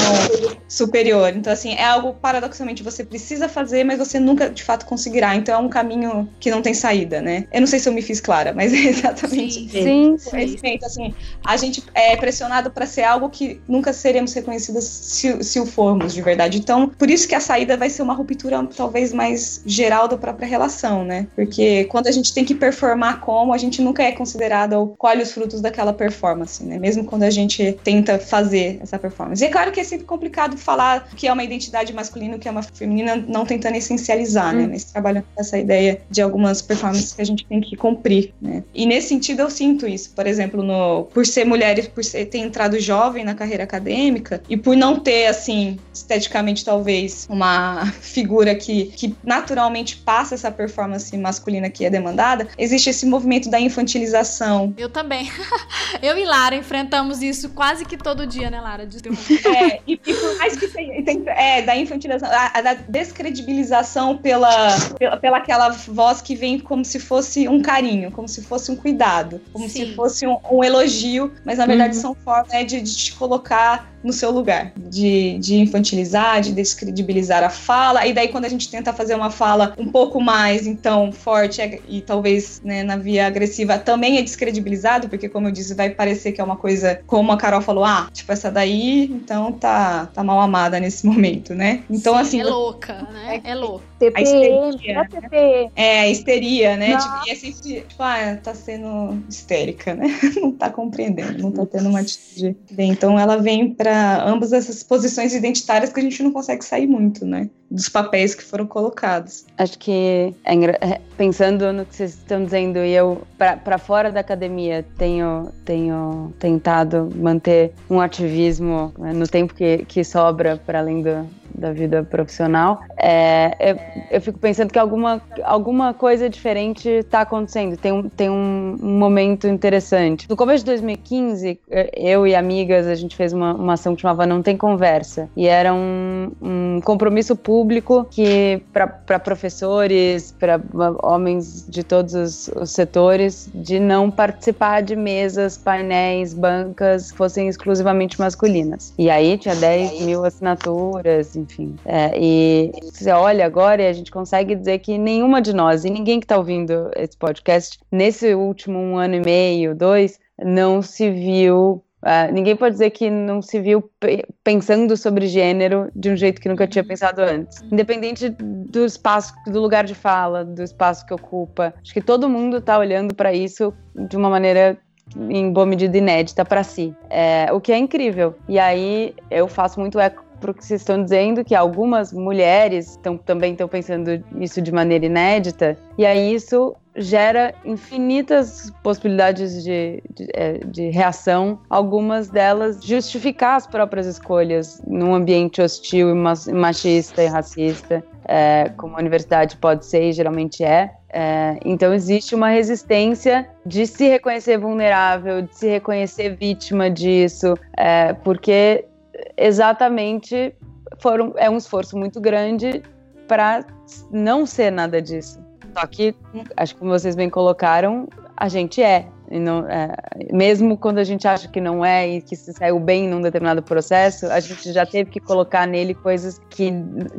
superior. Então, assim, é algo paradoxalmente você precisa fazer, mas você nunca de fato conseguirá. Então, é um caminho que não tem saída, né? Eu não sei se eu me fiz clara, mas [laughs] é exatamente sim, sim, sim. Respeito, assim, a gente é pressionado para ser algo que nunca seremos reconhecidas se, se o formos de verdade. Então, por isso que a saída vai ser uma ruptura talvez mais geral da própria relação, né? Porque quando a gente tem que performar como, a gente nunca é considerado ou colhe os frutos daquela performance, né? Mesmo quando a gente tenta fazer essa performance. E é claro que é sempre complicado falar que é uma identidade masculina, o que é uma feminina, não tentando essencializar, né? hum. né? Mas trabalhando com essa ideia de algumas performances que a gente tem que cumprir, né? E nesse sentido eu sinto isso, por exemplo, no por ser mulher, por ser, ter entrado jovem na carreira acadêmica e por não ter, assim, esteticamente talvez, uma [laughs] figura que, que naturalmente passa essa performance masculina que é demandada, existe esse movimento da infantilização. Eu também. [laughs] eu e Lara enfrentamos isso quase que todo dia, né, Lara? De é, e, e, por mais que tem, tem é, da infantilização, a, a, da descredibilização pela, pela, pela aquela voz que vem como se fosse um carinho, como se fosse um cuidado, como Sim. se fosse um, um elogio, mas na verdade uhum. são formas né, de, de te colocar no seu lugar, de, de infantilizar, de descredibilizar a fala, e daí quando a gente tenta fazer uma fala um pouco mais, então, forte e talvez né, na via agressiva, também é descredibilizado, porque como eu disse, vai parecer que é uma coisa, como a Carol falou, ah, tipo, essa daí, então tá, tá mal amada nesse [laughs] momento, né? Então, Sim, assim... É louca, né? É, é louca. a histeria, né? É, a histeria, né? Tipo, e é sempre, tipo, ah, tá sendo histérica, né? [laughs] Não tá compreendendo, não tá tendo uma atitude bem. Então, ela vem pra para ambas essas posições identitárias que a gente não consegue sair muito, né? Dos papéis que foram colocados. Acho que, é é, pensando no que vocês estão dizendo, e eu, para fora da academia, tenho, tenho tentado manter um ativismo né, no tempo que, que sobra para além do, da vida profissional, é, eu, fico pensando que alguma, alguma coisa diferente está acontecendo. Tem, um, tem um, um, momento interessante. No começo de 2015, eu e amigas, a gente fez uma, uma ação que chamava Não Tem Conversa. E era um, um compromisso público que, para professores, para homens de todos os, os setores, de não participar de mesas, painéis, bancas que fossem exclusivamente masculinas. E aí tinha 10 mil assinaturas, enfim. É, e você olha agora e a gente consegue dizer que nenhuma de nós, e ninguém que está ouvindo esse podcast, nesse último um ano e meio, dois, não se viu Uh, ninguém pode dizer que não se viu pensando sobre gênero de um jeito que nunca tinha pensado antes. Independente do espaço, do lugar de fala, do espaço que ocupa. Acho que todo mundo está olhando para isso de uma maneira em boa medida inédita para si. É, o que é incrível. E aí eu faço muito eco para o que vocês estão dizendo, que algumas mulheres tão, também estão pensando isso de maneira inédita, e aí isso gera infinitas possibilidades de, de, é, de, reação, algumas delas justificar as próprias escolhas num ambiente hostil e machista e racista, é, como a universidade pode ser e geralmente é. é. Então existe uma resistência de se reconhecer vulnerável, de se reconhecer vítima disso, é, porque exatamente foram, é um esforço muito grande para não ser nada disso. Só que, acho que como vocês bem colocaram, a gente é. Não, é, mesmo quando a gente acha que não é e que se saiu bem num determinado processo, a gente já teve que colocar nele coisas que,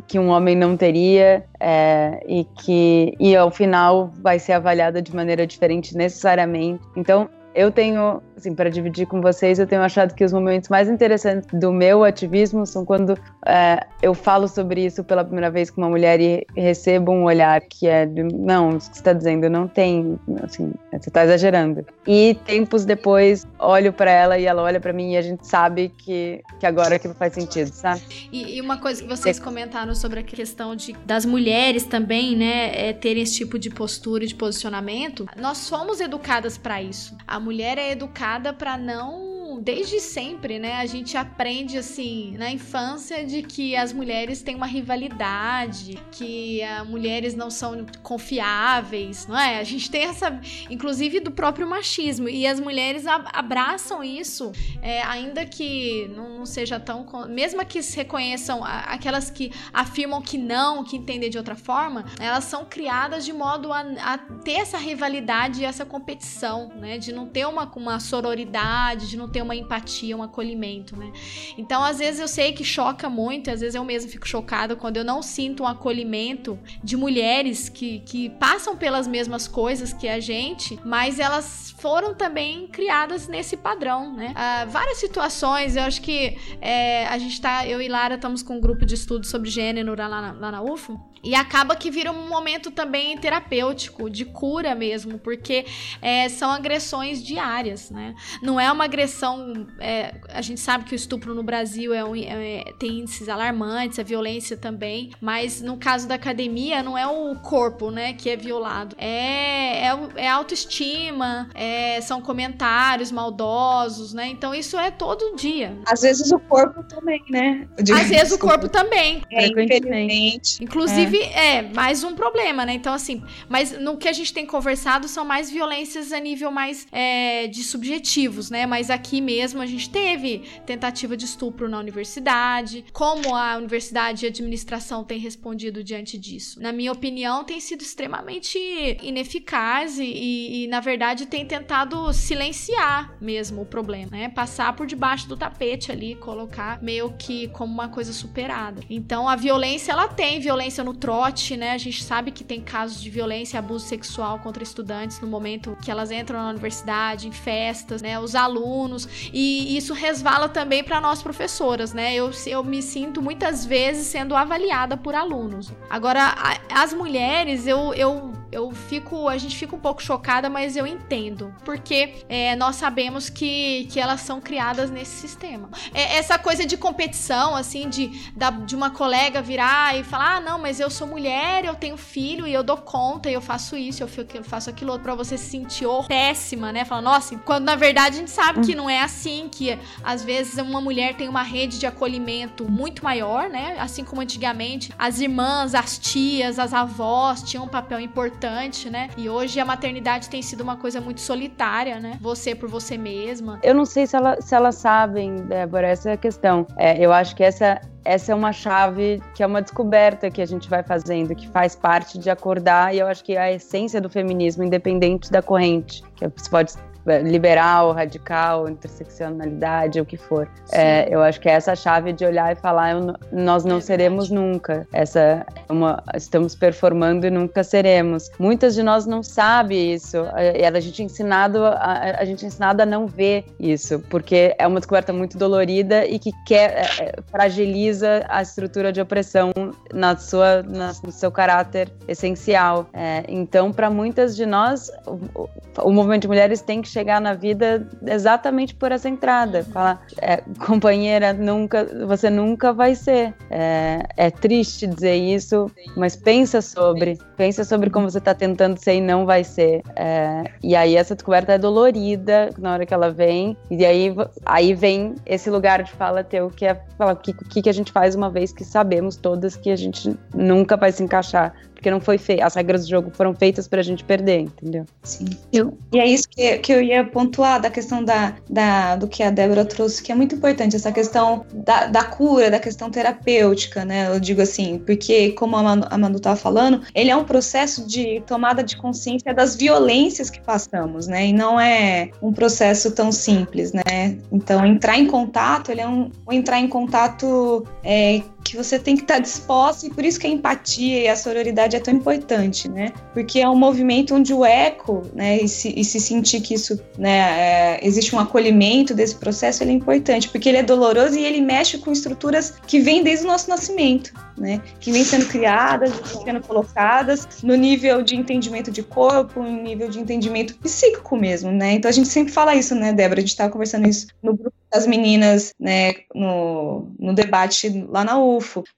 que um homem não teria é, e que e ao final vai ser avaliada de maneira diferente necessariamente. Então eu tenho, assim, para dividir com vocês, eu tenho achado que os momentos mais interessantes do meu ativismo são quando é, eu falo sobre isso pela primeira vez com uma mulher e recebo um olhar que é de, não, isso que você está dizendo não tem, assim, você está exagerando. E tempos depois, olho para ela e ela olha para mim e a gente sabe que, que agora aquilo faz sentido, sabe? E, e uma coisa que vocês é. comentaram sobre a questão de, das mulheres também, né, é, terem esse tipo de postura e de posicionamento, nós somos educadas para isso. A mulher é educada para não desde sempre, né, a gente aprende assim na infância de que as mulheres têm uma rivalidade, que as mulheres não são confiáveis, não é? A gente tem essa, inclusive do próprio machismo e as mulheres abraçam isso, é, ainda que não, não, seja tão, mesmo que se reconheçam aquelas que afirmam que não, que entendem de outra forma, elas são criadas de modo a, a ter essa rivalidade e essa competição, né, de não ter uma, uma sororidade, de não ter uma empatia, um acolhimento, né? Então, às vezes eu sei que choca muito, às vezes eu mesmo fico chocada quando eu não sinto um acolhimento de mulheres que, que passam pelas mesmas coisas que a gente, mas elas foram também criadas nesse padrão, né? Ah, várias situações, eu acho que é, a gente tá, eu e Lara estamos com um grupo de estudo sobre gênero lá na, lá na UFO, e acaba que vira um momento também terapêutico, de cura mesmo, porque é, são agressões diárias, né? Não é uma agressão. É, a gente sabe que o estupro no Brasil é, um, é, tem índices alarmantes, a violência também, mas no caso da academia, não é o corpo, né, que é violado. É, é, é autoestima, é, são comentários maldosos, né? Então isso é todo dia. Às vezes o corpo também, né? Às vezes o corpo também. É, infelizmente. Inclusive, É. mais um problema, né? Então, assim, mas no que a gente tem conversado são mais violências a nível mais é, de subjetivos, né? Mas aqui mesmo a gente teve tentativa de estupro na universidade. Como a universidade e a administração têm respondido diante disso? Na minha opinião, tem sido extremamente ineficaz e, e, e na verdade, tem tentado silenciar mesmo o problema, né? Passar por debaixo do tapete ali, colocar meio que como uma coisa superada. Então, a violência, ela tem violência no trote, né? A gente sabe que tem casos de violência e abuso sexual contra estudantes no momento que elas entram na universidade, em festas, né? Os alunos. E isso resvala também para nós professoras, né? Eu, eu me sinto muitas vezes sendo avaliada por alunos. Agora, a, as mulheres, eu, eu eu fico, a gente fica um pouco chocada, mas eu entendo, porque é, nós sabemos que, que elas são criadas nesse sistema. É, essa coisa de competição, assim, de, da, de uma colega virar e falar, ah, não, mas eu sou mulher, eu tenho filho e eu dou conta e eu faço isso, eu faço aquilo outro, pra você se sentir péssima, né? Falar, nossa, quando na verdade a gente sabe que não é assim, que às vezes uma mulher tem uma rede de acolhimento muito maior, né? Assim como antigamente as irmãs, as tias, as avós tinham um papel importante importante, né? E hoje a maternidade tem sido uma coisa muito solitária, né? Você por você mesma. Eu não sei se, ela, se elas sabem, Débora, essa é a questão. É, eu acho que essa essa é uma chave que é uma descoberta que a gente vai fazendo, que faz parte de acordar, e eu acho que é a essência do feminismo, independente da corrente, que você pode liberal, radical, interseccionalidade, o que for. É, eu acho que é essa chave de olhar e falar, eu, nós não é seremos nunca. Essa uma, estamos performando e nunca seremos. Muitas de nós não sabem isso. A, a gente é ensinado a, a gente é ensinado a não ver isso, porque é uma descoberta muito dolorida e que quer é, é fragiliza a estrutura de opressão na sua na, no seu caráter essencial. É, então, para muitas de nós, o, o movimento de mulheres tem que chegar na vida exatamente por essa entrada. Falar, é, companheira, nunca, você nunca vai ser. É, é, triste dizer isso, mas pensa sobre, pensa sobre como você está tentando ser e não vai ser. É, e aí essa descoberta é dolorida na hora que ela vem, e aí, aí vem esse lugar de fala teu, que é falar o que, que, que a gente faz uma vez que sabemos todas que a gente nunca vai se encaixar porque não foi feito. As regras do jogo foram feitas pra gente perder, entendeu? Sim. Eu, e é isso que, que eu ia pontuar da questão da, da, do que a Débora trouxe, que é muito importante, essa questão da, da cura, da questão terapêutica, né? Eu digo assim, porque, como a Manu, a Manu tava falando, ele é um processo de tomada de consciência das violências que passamos, né? E não é um processo tão simples, né? Então, entrar em contato, ele é um, um entrar em contato é, que você tem que estar disposto e por isso que a empatia e a sororidade é tão importante, né? Porque é um movimento onde o eco, né, e se, e se sentir que isso, né, é, existe um acolhimento desse processo, ele é importante, porque ele é doloroso e ele mexe com estruturas que vêm desde o nosso nascimento, né? Que vêm sendo criadas, sendo colocadas no nível de entendimento de corpo, no nível de entendimento psíquico mesmo, né? Então a gente sempre fala isso, né, Débora? A gente estava conversando isso no grupo das meninas, né, no, no debate lá na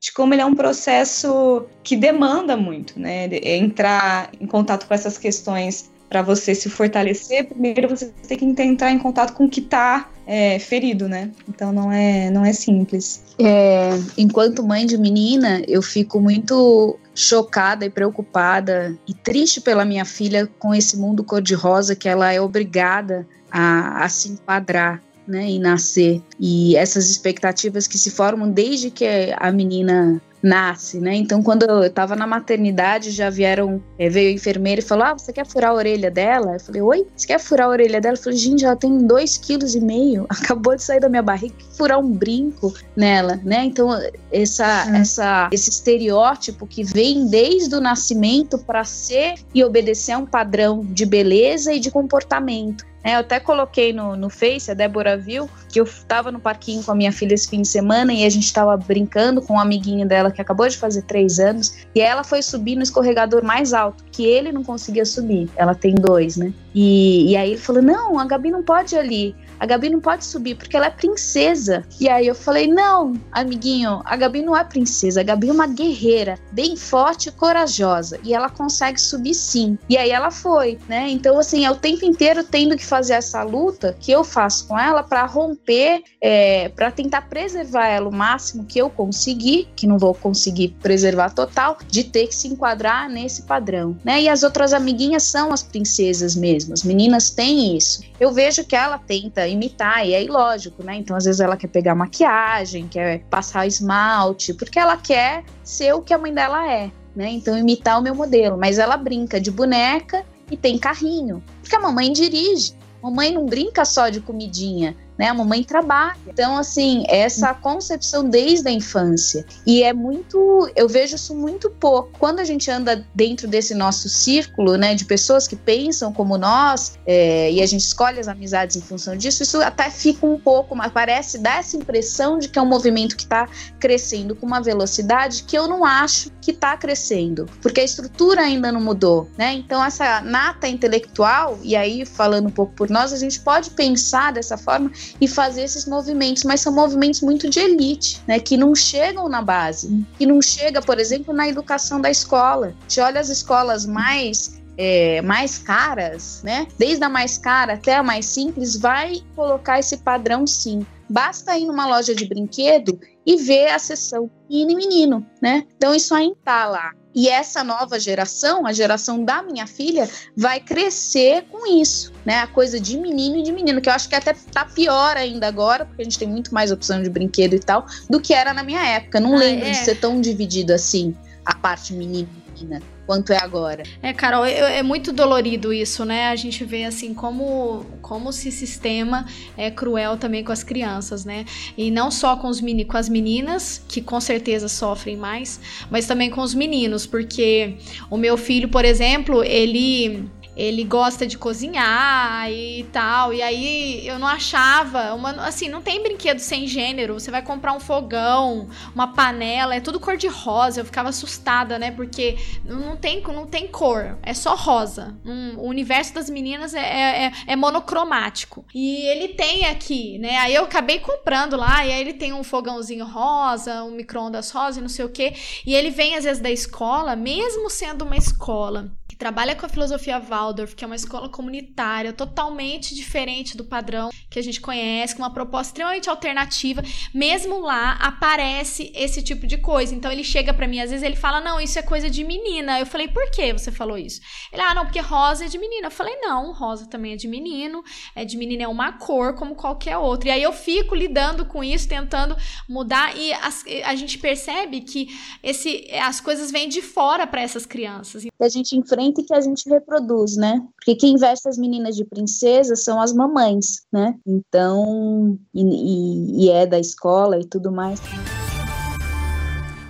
De como ele é um processo que demanda muito, né, é entrar em contato com essas questões para você se fortalecer, primeiro você tem que entrar em contato com o que está é, ferido, né? Então não é, não é simples. É, enquanto mãe de menina, eu fico muito chocada e preocupada e triste pela minha filha com esse mundo cor-de-rosa que ela é obrigada a, a se enquadrar né, e nascer. E essas expectativas que se formam desde que a menina nasce, né? Então, quando eu estava na maternidade, já vieram, é, veio a enfermeira e falou: Ah, você quer furar a orelha dela? Eu falei: Oi, você quer furar a orelha dela? Eu falei: Gente, ela tem dois quilos e meio, [laughs] acabou de sair da minha barriga, furar um brinco nela, né? Então, essa, é. essa, esse estereótipo que vem desde o nascimento para ser e obedecer a um padrão de beleza e de comportamento. É, eu até coloquei no, no Face, a Débora viu, que eu tava no parquinho com a minha filha esse fim de semana e a gente tava brincando com um amiguinho dela que acabou de fazer três anos e ela foi subir no escorregador mais alto, que ele não conseguia subir. Ela tem dois, né? E, e aí ele falou: Não, a Gabi não pode ali a Gabi não pode subir porque ela é princesa. E aí eu falei: não, amiguinho, a Gabi não é princesa, a Gabi é uma guerreira, bem forte e corajosa. E ela consegue subir sim. E aí ela foi, né? Então, assim, é o tempo inteiro tendo que fazer essa luta que eu faço com ela para romper, é, para tentar preservar ela o máximo que eu conseguir, que não vou conseguir preservar total, de ter que se enquadrar nesse padrão, né? E as outras amiguinhas são as princesas mesmo, as meninas têm isso. Eu vejo que ela tenta imitar, e aí lógico, né? Então às vezes ela quer pegar maquiagem, quer passar esmalte, porque ela quer ser o que a mãe dela é, né? Então imitar o meu modelo, mas ela brinca de boneca e tem carrinho, porque a mamãe dirige. Mamãe não brinca só de comidinha, né? A mamãe trabalha. Então, assim, essa concepção desde a infância. E é muito, eu vejo isso muito pouco. Quando a gente anda dentro desse nosso círculo, né, de pessoas que pensam como nós, é, e a gente escolhe as amizades em função disso, isso até fica um pouco, parece dar essa impressão de que é um movimento que está crescendo com uma velocidade que eu não acho que está crescendo, porque a estrutura ainda não mudou, né? Então, essa nata intelectual, e aí falando um pouco por nós, a gente pode pensar dessa forma e fazer esses movimentos, mas são movimentos muito de elite, né, que não chegam na base, que não chega, por exemplo, na educação da escola. Gente olha as escolas mais é, mais caras, né? Desde a mais cara até a mais simples, vai colocar esse padrão sim. Basta ir numa loja de brinquedo e ver a seção menino e menino, né? Então isso ainda tá lá. E essa nova geração, a geração da minha filha, vai crescer com isso, né? A coisa de menino e de menino, que eu acho que até tá pior ainda agora, porque a gente tem muito mais opção de brinquedo e tal, do que era na minha época. Não ah, lembro é. de ser tão dividido assim, a parte menino e menina quanto é agora. É, Carol, é, é, muito dolorido isso, né? A gente vê assim como como esse sistema é cruel também com as crianças, né? E não só com os meni, com as meninas, que com certeza sofrem mais, mas também com os meninos, porque o meu filho, por exemplo, ele ele gosta de cozinhar e tal. E aí eu não achava, uma, assim, não tem brinquedo sem gênero. Você vai comprar um fogão, uma panela, é tudo cor de rosa. Eu ficava assustada, né? Porque não tem, não tem cor, é só rosa. Um, o universo das meninas é, é, é, é, monocromático. E ele tem aqui, né? Aí eu acabei comprando lá, e aí ele tem um fogãozinho rosa, um micro-ondas rosa e não sei o quê. E ele vem às vezes da escola, mesmo sendo uma escola trabalha com a filosofia Waldorf, que é uma escola comunitária totalmente diferente do padrão que a gente conhece, com uma proposta extremamente alternativa, mesmo lá aparece esse tipo de coisa. Então ele chega para mim, às vezes ele fala: "Não, isso é coisa de menina". Eu falei: "Por que você falou isso?". Ele: "Ah, não, porque rosa é de menina". Eu falei: "Não, rosa também é de menino, é de menina é uma cor como qualquer outra". E aí eu fico lidando com isso, tentando mudar e as, a gente percebe que esse as coisas vêm de fora para essas crianças. A gente enfrenta e que a gente reproduz, né? Porque quem veste as meninas de princesa são as mamães, né? Então, e, e, e é da escola e tudo mais.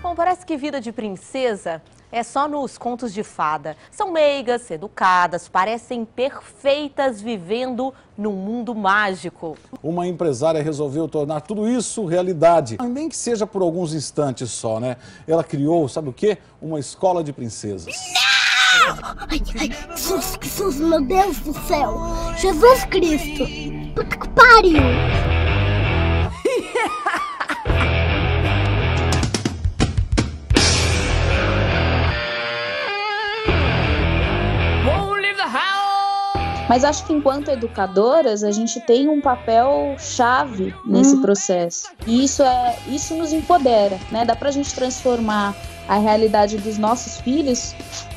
Bom, parece que vida de princesa é só nos contos de fada. São meigas, educadas, parecem perfeitas vivendo num mundo mágico. Uma empresária resolveu tornar tudo isso realidade, nem que seja por alguns instantes só, né? Ela criou, sabe o quê? Uma escola de princesas. Jesus, Jesus, meu Deus do céu! Jesus Cristo! Puta que pariu! [laughs] Mas acho que enquanto educadoras, a gente tem um papel chave nesse hum. processo. E isso é isso nos empodera, né? Dá pra gente transformar a realidade dos nossos filhos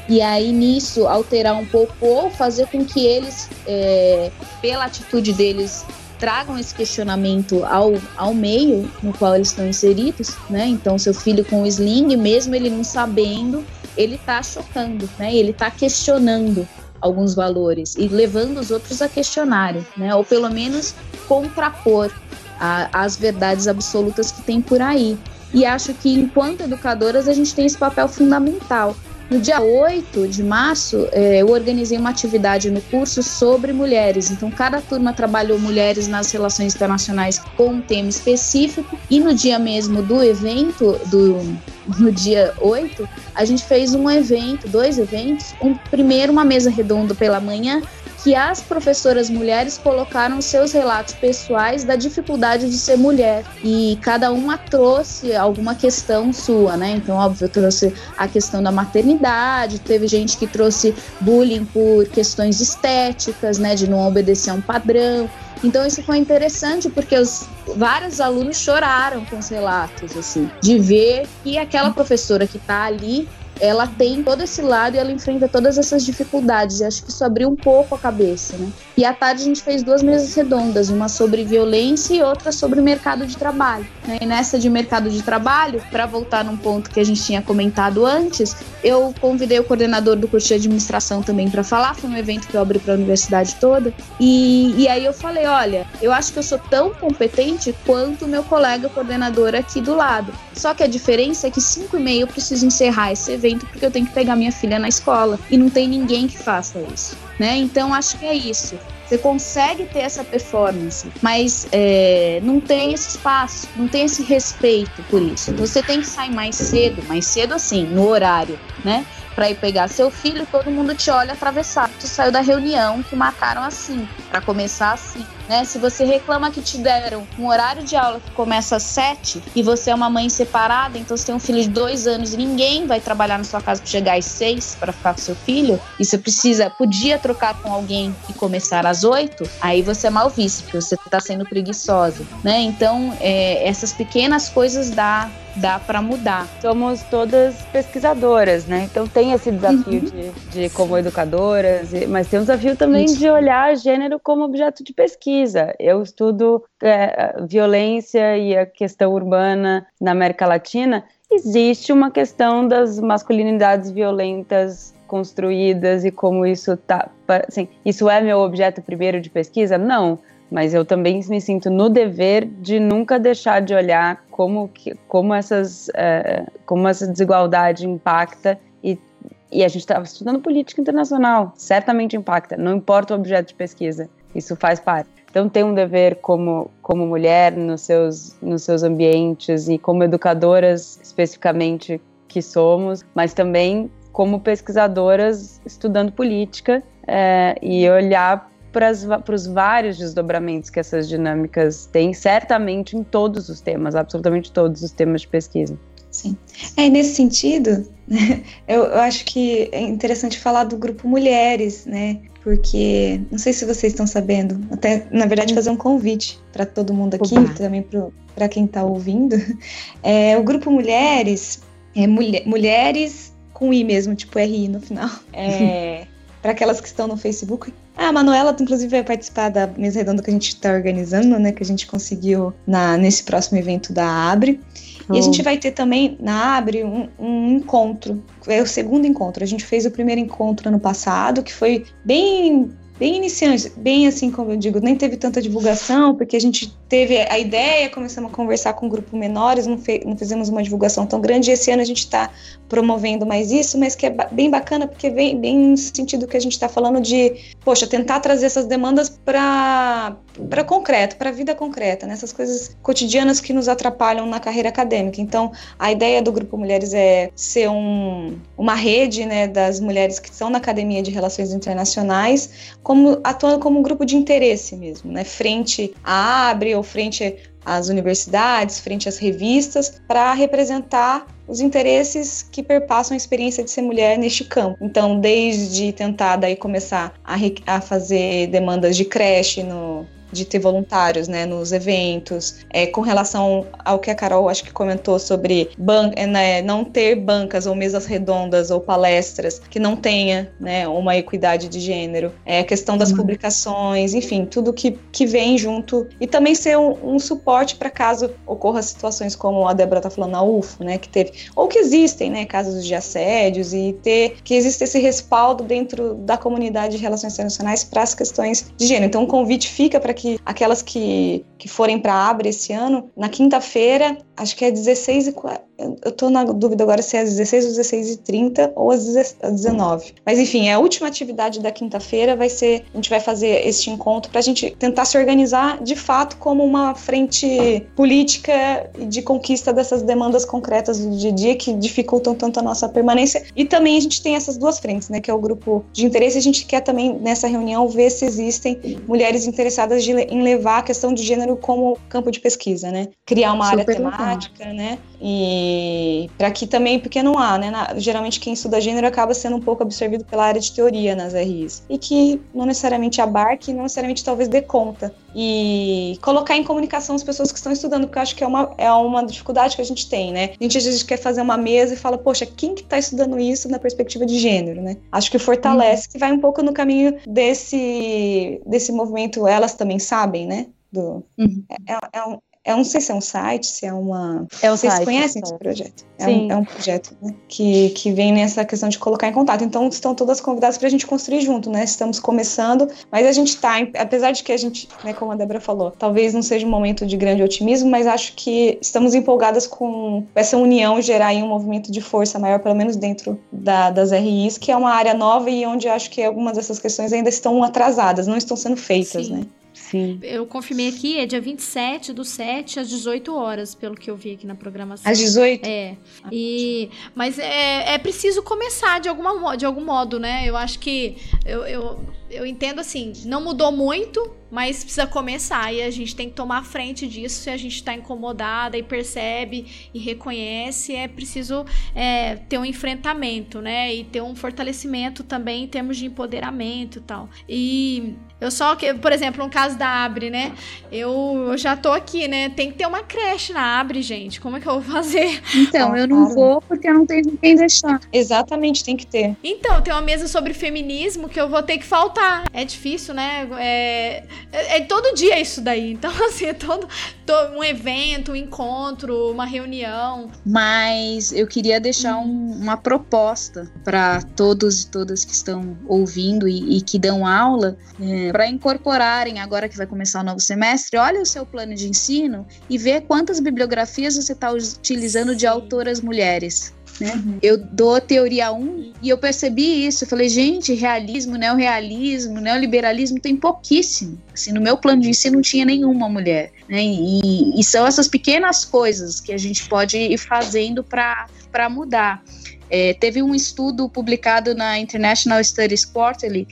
e aí nisso alterar um pouco ou fazer com que eles, é, pela atitude deles, tragam esse questionamento ao, ao meio no qual eles estão inseridos, né? Então, seu filho com o sling, mesmo ele não sabendo, ele tá chocando, né? Ele tá questionando alguns valores e levando os outros a questionarem, né? Ou pelo menos contrapor as verdades absolutas que tem por aí. E acho que enquanto educadoras a gente tem esse papel fundamental no dia 8 de março, é, eu organizei uma atividade no curso sobre mulheres. Então, cada turma trabalhou mulheres nas relações internacionais com um tema específico. E no dia mesmo do evento, do, [laughs] no dia 8, a gente fez um evento, dois eventos. Um, primeiro, uma mesa redonda pela manhã, que as professoras mulheres colocaram seus relatos pessoais da dificuldade de ser mulher e cada uma trouxe alguma questão sua, né? Então, óbvio, trouxe a questão da maternidade, teve gente que trouxe bullying por questões estéticas, né, de não obedecer a um padrão. Então isso foi interessante porque os vários alunos choraram com os relatos assim, de ver que aquela professora que está ali ela tem todo esse lado e ela enfrenta todas essas dificuldades. E acho que isso abriu um pouco a cabeça, né? E à tarde a gente fez duas mesas redondas, uma sobre violência e outra sobre mercado de trabalho. Né? E nessa de mercado de trabalho, para voltar num ponto que a gente tinha comentado antes, eu convidei o coordenador do curso de administração também para falar. Foi um evento que eu abri para a universidade toda. E, e aí eu falei: olha, eu acho que eu sou tão competente quanto o meu colega coordenador aqui do lado. Só que a diferença é que 5 e meia eu preciso encerrar esse evento porque eu tenho que pegar minha filha na escola. E não tem ninguém que faça isso né? Então acho que é isso. Você consegue ter essa performance, mas é, não tem esse espaço, não tem esse respeito por isso. Você tem que sair mais cedo, mais cedo assim, no horário, né? Para ir pegar seu filho, todo mundo te olha atravessado. Tu saiu da reunião que marcaram assim, para começar assim. Né? Se você reclama que te deram um horário de aula que começa às sete e você é uma mãe separada, então você tem um filho de dois anos e ninguém vai trabalhar na sua casa para chegar às seis para ficar com seu filho, e você precisa, podia trocar com alguém e começar às oito, aí você é mal visto, porque você está sendo preguiçosa, né? Então, é, essas pequenas coisas dá dá para mudar. Somos todas pesquisadoras, né? Então tem esse desafio uhum. de, de como educadoras, mas tem um desafio também Isso. de olhar gênero como objeto de pesquisa pesquisa. Eu estudo é, violência e a questão urbana na América Latina. Existe uma questão das masculinidades violentas construídas e como isso tá, assim, isso é meu objeto primeiro de pesquisa? Não, mas eu também me sinto no dever de nunca deixar de olhar como que, como essas é, como essa desigualdade impacta e e a gente estava estudando política internacional, certamente impacta, não importa o objeto de pesquisa, isso faz parte. Então tem um dever como, como mulher nos seus, nos seus ambientes e como educadoras especificamente que somos, mas também como pesquisadoras estudando política é, e olhar para os vários desdobramentos que essas dinâmicas têm, certamente em todos os temas, absolutamente todos os temas de pesquisa. Sim. É, nesse sentido, [laughs] eu, eu acho que é interessante falar do grupo Mulheres, né? Porque não sei se vocês estão sabendo, até na verdade fazer um convite para todo mundo aqui, Oba. também para quem está ouvindo. [laughs] É, o grupo Mulheres é mulher, Mulheres com I mesmo, tipo RI no final. É, [laughs] para aquelas que estão no Facebook. Ah, a Manuela, inclusive, vai participar da mesa redonda que a gente está organizando, né? Que a gente conseguiu na, nesse próximo evento da Abre. E a gente vai ter também na Abre um, um, encontro, é o segundo encontro. A gente fez o primeiro encontro ano passado, que foi bem bem iniciante, bem assim como eu digo, nem teve tanta divulgação, porque a gente teve a ideia, começamos a conversar com um grupo menores, não, fe, não fizemos uma divulgação tão grande, e esse ano a gente está promovendo mais isso, mas que é bem bacana, porque vem bem no sentido que a gente está falando de, poxa, tentar trazer essas demandas para concreto, para a vida concreta, nessas né? coisas cotidianas que nos atrapalham na carreira acadêmica. Então, a ideia do Grupo Mulheres é ser um, uma rede né, das mulheres que estão na Academia de Relações Internacionais, como atuando como um grupo de interesse mesmo, né, frente à Abre ou frente às universidades, frente às revistas, para representar os interesses que perpassam a experiência de ser mulher neste campo. Então, desde tentar daí começar a, a fazer demandas de creche no, de ter voluntários né, nos eventos, é, com relação ao que a Carol acho que comentou sobre é, né, não ter bancas ou mesas redondas ou palestras que não tenha né, uma equidade de gênero, é, a questão das uhum. publicações, enfim, tudo que, que vem junto e também ser um, um suporte para caso ocorra situações como a Débora está falando na UFO, né, que teve, ou que existem né, casos de assédios e ter que existe esse respaldo dentro da comunidade de relações internacionais para as questões de gênero. Então, o convite fica para que que aquelas que, que forem para Abre esse ano, na quinta-feira, acho que é 16 e eu tô na dúvida agora se é às 16 ou 16 e 30 ou às 19. Mas enfim, a última atividade da quinta-feira vai ser, a gente vai fazer este encontro para a gente tentar se organizar de fato como uma frente política de conquista dessas demandas concretas do dia a dia que dificultam tanto a nossa permanência. E também a gente tem essas duas frentes, né, que é o grupo de interesse. A gente quer também nessa reunião ver se existem mulheres interessadas de, em levar a questão de gênero como campo de pesquisa, né? Criar uma Super área temática, legal. né? E para que também, porque não há, né? Na, geralmente quem estuda gênero acaba sendo um pouco absorvido pela área de teoria nas RIs. E que não necessariamente abarque, não necessariamente talvez dê conta. E colocar em comunicação as pessoas que estão estudando, porque eu acho que é uma, é uma dificuldade que a gente tem, né? A gente às vezes quer fazer uma mesa e fala, poxa, quem que está estudando isso na perspectiva de gênero, né? Acho que fortalece, uhum. que vai um pouco no caminho desse, desse movimento, elas também sabem, né? Do, uhum. é, é, um, é, não sei se é um site, se é uma. É um Vocês site, conhecem esse projeto? É um, é um, projeto né? que, que vem nessa questão de colocar em contato. Então, estão todas convidadas para a gente construir junto, né? Estamos começando, mas a gente está, apesar de que a gente, né, como a Débora falou, talvez não seja um momento de grande otimismo, mas acho que estamos empolgadas com essa união gerar aí um movimento de força maior, pelo menos dentro da, das RIs, que é uma área nova e onde acho que algumas dessas questões ainda estão atrasadas, não estão sendo feitas, Sim. né? Sim. Eu confirmei aqui, é dia 27 do 7 às 18 horas, pelo que eu vi aqui na programação. Às 18? É. E, mas é, é preciso começar de, alguma, de algum modo, né? Eu acho que. Eu, eu, eu entendo assim, não mudou muito, mas precisa começar e a gente tem que tomar frente disso. Se a gente está incomodada e percebe e reconhece é preciso é, ter um enfrentamento né? E ter um fortalecimento também em termos de empoderamento e tal. E eu só que por exemplo no caso da Abre né? Eu, eu já tô aqui né? Tem que ter uma creche na Abre gente. Como é que eu vou fazer? Então eu não vou porque eu não tenho quem deixar exatamente tem que ter. Então tem uma mesa sobre feminismo que eu vou ter que faltar é difícil né é, é, é, todo dia isso daí. Então, [laughs] assim, é todo, todo, um evento, um encontro, uma reunião. Mas eu queria deixar um, uma proposta para todos e todas que estão ouvindo e, e que dão aula, é, para incorporarem, agora que vai começar o novo semestre, olha o seu plano de ensino e vê quantas bibliografias você está utilizando de autoras mulheres. Né? Uhum. Eu dou teoria 1 e eu percebi isso. Eu falei, gente, realismo, neorrealismo, neoliberalismo tem pouquíssimo. Assim, no meu plano de ensino não tinha nenhuma mulher. Né? E, e são essas pequenas coisas que a gente pode ir fazendo para mudar. É, teve um estudo publicado na International Studies Quarterly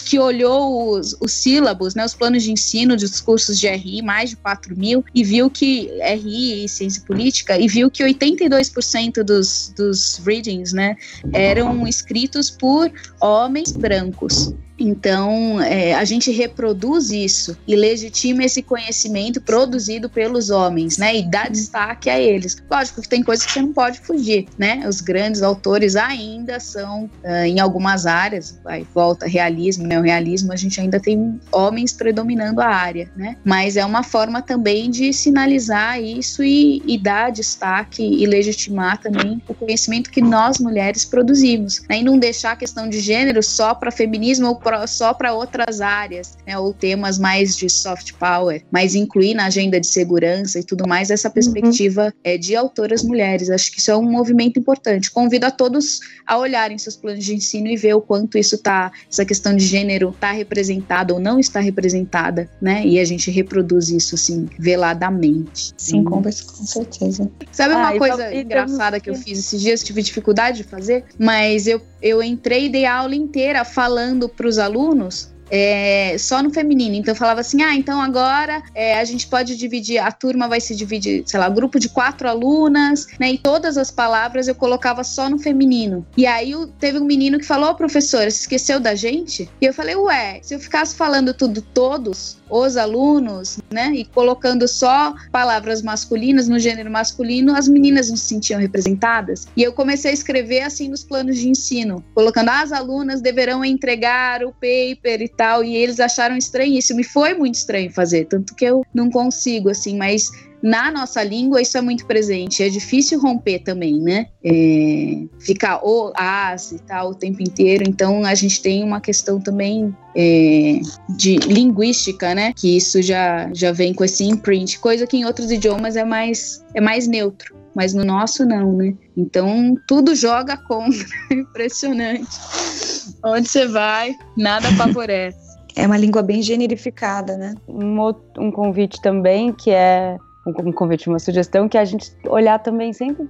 que olhou os, os sílabos, né, os planos de ensino dos cursos de RI, mais de 4 mil, e viu que RI e ciência política, e viu que 82% dos, dos readings, né, eram escritos por homens brancos. Então, é, a gente reproduz isso e legitima esse conhecimento produzido pelos homens, né? E dá destaque a eles. Lógico que tem coisas que você não pode fugir, né? Os grandes autores ainda são, uh, em algumas áreas, vai, volta realismo, neorrealismo, a gente ainda tem homens predominando a área, né? Mas é uma forma também de sinalizar isso e, e dar destaque e legitimar também o conhecimento que nós mulheres produzimos, né? E não deixar a questão de gênero só para feminismo ou só para outras áreas, né, ou temas mais de soft power, mas incluir na agenda de segurança e tudo mais essa perspectiva uhum. é, de autoras mulheres. Acho que isso é um movimento importante. Convido a todos a olharem seus planos de ensino e ver o quanto isso tá, essa questão de gênero está representada ou não está representada, né? E a gente reproduz isso assim veladamente. Sim, com, com certeza. Sabe uma ah, coisa engraçada que eu fiz esses dias? Tive dificuldade de fazer, mas eu, eu entrei e dei a aula inteira falando para os alunos é, só no feminino. Então falava assim: ah, então agora é, a gente pode dividir, a turma vai se dividir, sei lá, grupo de quatro alunas, né? E todas as palavras eu colocava só no feminino. E aí teve um menino que falou: oh, professora, se esqueceu da gente? E eu falei: ué, se eu ficasse falando tudo todos, os alunos, né? E colocando só palavras masculinas no gênero masculino, as meninas não se sentiam representadas. E eu comecei a escrever assim nos planos de ensino, colocando ah, as alunas deverão entregar o paper e tal, e eles acharam estranhíssimo. E foi muito estranho fazer, tanto que eu não consigo, assim, mas na nossa língua isso é muito presente. É difícil romper também, né? É, ficar o as e tal o tempo inteiro. Então a gente tem uma questão também é, de linguística, né? Que isso já, já vem com esse imprint, coisa que em outros idiomas é mais, é mais neutro. Mas no nosso não, né? Então tudo joga contra. [laughs] Impressionante. Onde você vai, nada favorece. É uma língua bem generificada, né? Um, um convite também que é um convite, uma sugestão, que é a gente olhar também sempre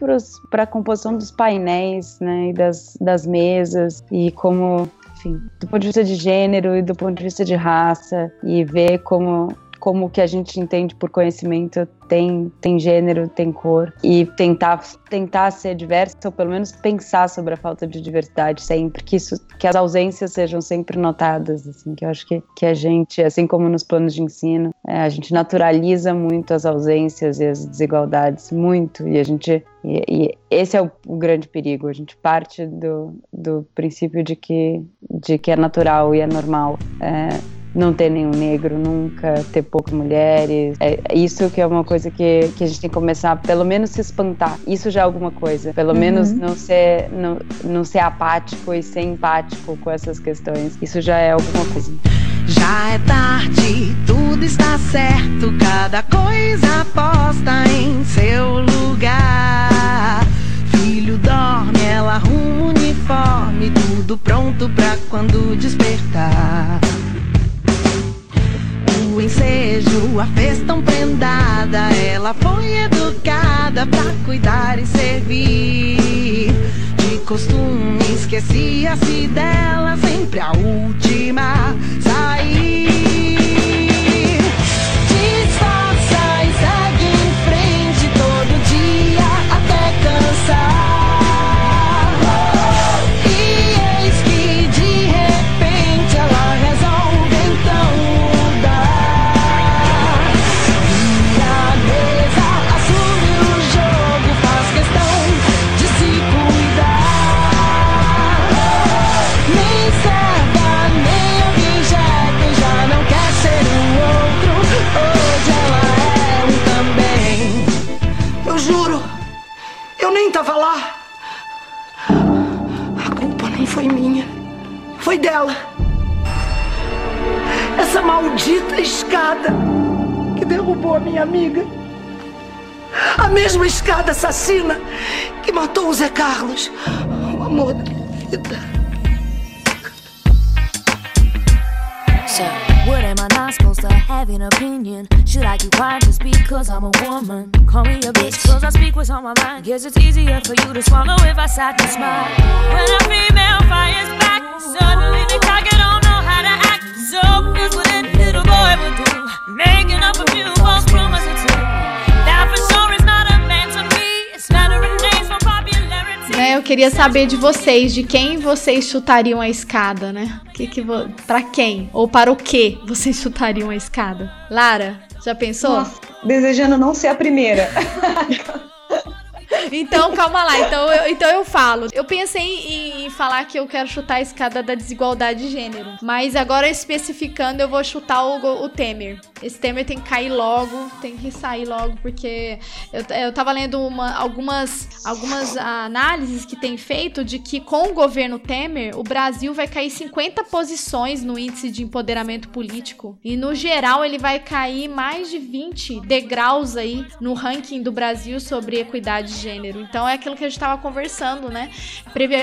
para a composição dos painéis, né, e das, das mesas, e como, enfim, do ponto de vista de gênero e do ponto de vista de raça, e ver como como o que a gente entende por conhecimento tem, tem gênero, tem cor, e tentar, tentar ser diverso, ou pelo menos pensar sobre a falta de diversidade sempre, que, isso, que as ausências sejam sempre notadas, assim, que eu acho que, que a gente, assim como nos planos de ensino, é, a gente naturaliza muito as ausências e as desigualdades, muito, e a gente e, e, esse é o, o, grande perigo. A gente parte do, do princípio de que, de que é natural e é normal. É, não ter nenhum negro nunca, ter poucas mulheres. É isso que é uma coisa que, que a gente tem que começar, pelo menos se espantar. Isso já é alguma coisa. Pelo uhum. menos não ser, não, não ser apático e ser empático com essas questões. Isso já é alguma coisa. Já é tarde, tudo está certo, cada coisa posta em seu lugar. Filho dorme, ela arruma o uniforme, tudo pronto pra quando despertar o ensejo, a fez tão prendada. Ela foi educada pra cuidar e servir. De costume, esquecia-se dela, sempre a última sair. Foi dela. Essa maldita escada que derrubou a minha amiga. A mesma escada assassina que matou o Zé Carlos, o amor da minha vida. What am I not supposed to have an opinion? Should I keep quiet just because I'm a woman? Call me a bitch, cause I speak what's on my mind. Guess it's easier for you to swallow if I sat and smile. When a female fires back, suddenly the target don't know how to act. So is what that little boy would do, making up a few. Queria saber de vocês, de quem vocês chutariam a escada, né? Que que vo... Pra quem? Ou para o que vocês chutariam a escada? Lara, já pensou? Nossa, desejando não ser a primeira. [laughs] Então, calma lá. Então eu, então eu falo. Eu pensei em, em falar que eu quero chutar a escada da desigualdade de gênero. Mas agora, especificando, eu vou chutar o, o Temer. Esse Temer tem que cair logo, tem que sair logo, porque eu, eu tava lendo uma, algumas, algumas análises que tem feito de que com o governo Temer, o Brasil vai cair 50 posições no índice de empoderamento político. E no geral, ele vai cair mais de 20 degraus aí no ranking do Brasil sobre equidade de gênero. Então é aquilo que a gente estava conversando, né?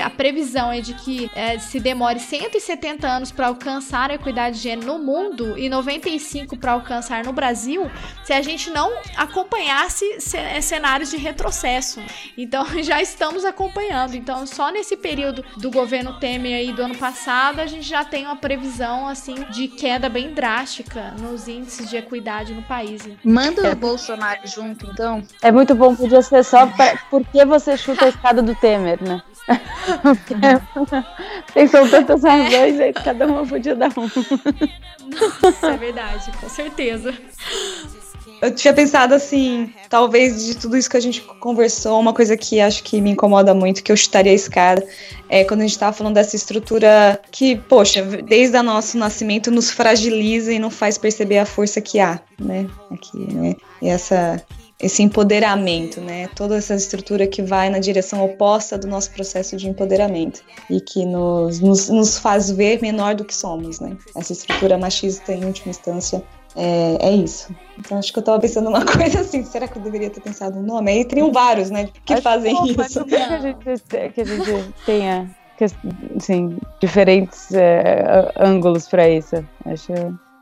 A previsão é de que é, se demore 170 anos para alcançar a equidade de gênero no mundo e 95 para alcançar no Brasil, se a gente não acompanhasse é, cenários de retrocesso. Então [laughs] já estamos acompanhando. Então só nesse período do governo Temer aí do ano passado, a gente já tem uma previsão assim de queda bem drástica nos índices de equidade no país. Manda o Bolsonaro junto, então. É muito bom, podia ser só por que você chuta a escada do Temer, né? Pensou tantas razões aí, cada uma podia dar um. Nossa, é verdade, com certeza. Eu tinha pensado assim, talvez de tudo isso que a gente conversou, uma coisa que acho que me incomoda muito, que eu chutaria a escada, é quando a gente estava falando dessa estrutura que, poxa, desde o nosso nascimento nos fragiliza e não faz perceber a força que há, né? Aqui, né? E essa esse empoderamento, né? Toda essa estrutura que vai na direção oposta do nosso processo de empoderamento e que nos, nos, nos faz ver menor do que somos, né? Essa estrutura machista, em última instância, é, é, isso. Então acho que eu tava pensando uma [laughs] coisa assim, será que eu deveria ter pensado um nome? Aí teriam vários, né, que acho fazem que, isso. [laughs] Que a, gente, que a gente tenha assim, diferentes é, ângulos para isso. Acho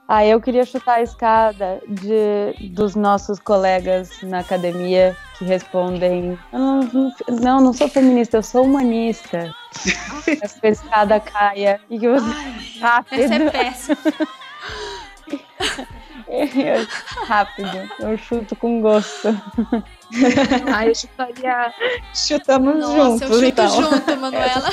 ah, eu queria chutar a escada de, dos nossos colegas na academia que respondem: eu não, não, não sou feminista, eu sou humanista. [laughs] que a escada caia e que você. Ai, rápido. Essa é péssima. [laughs] rápido, eu chuto com gosto. Ah, eu chutaria. Chutamos Nossa, juntos. Eu chuto então. junto, Manuela.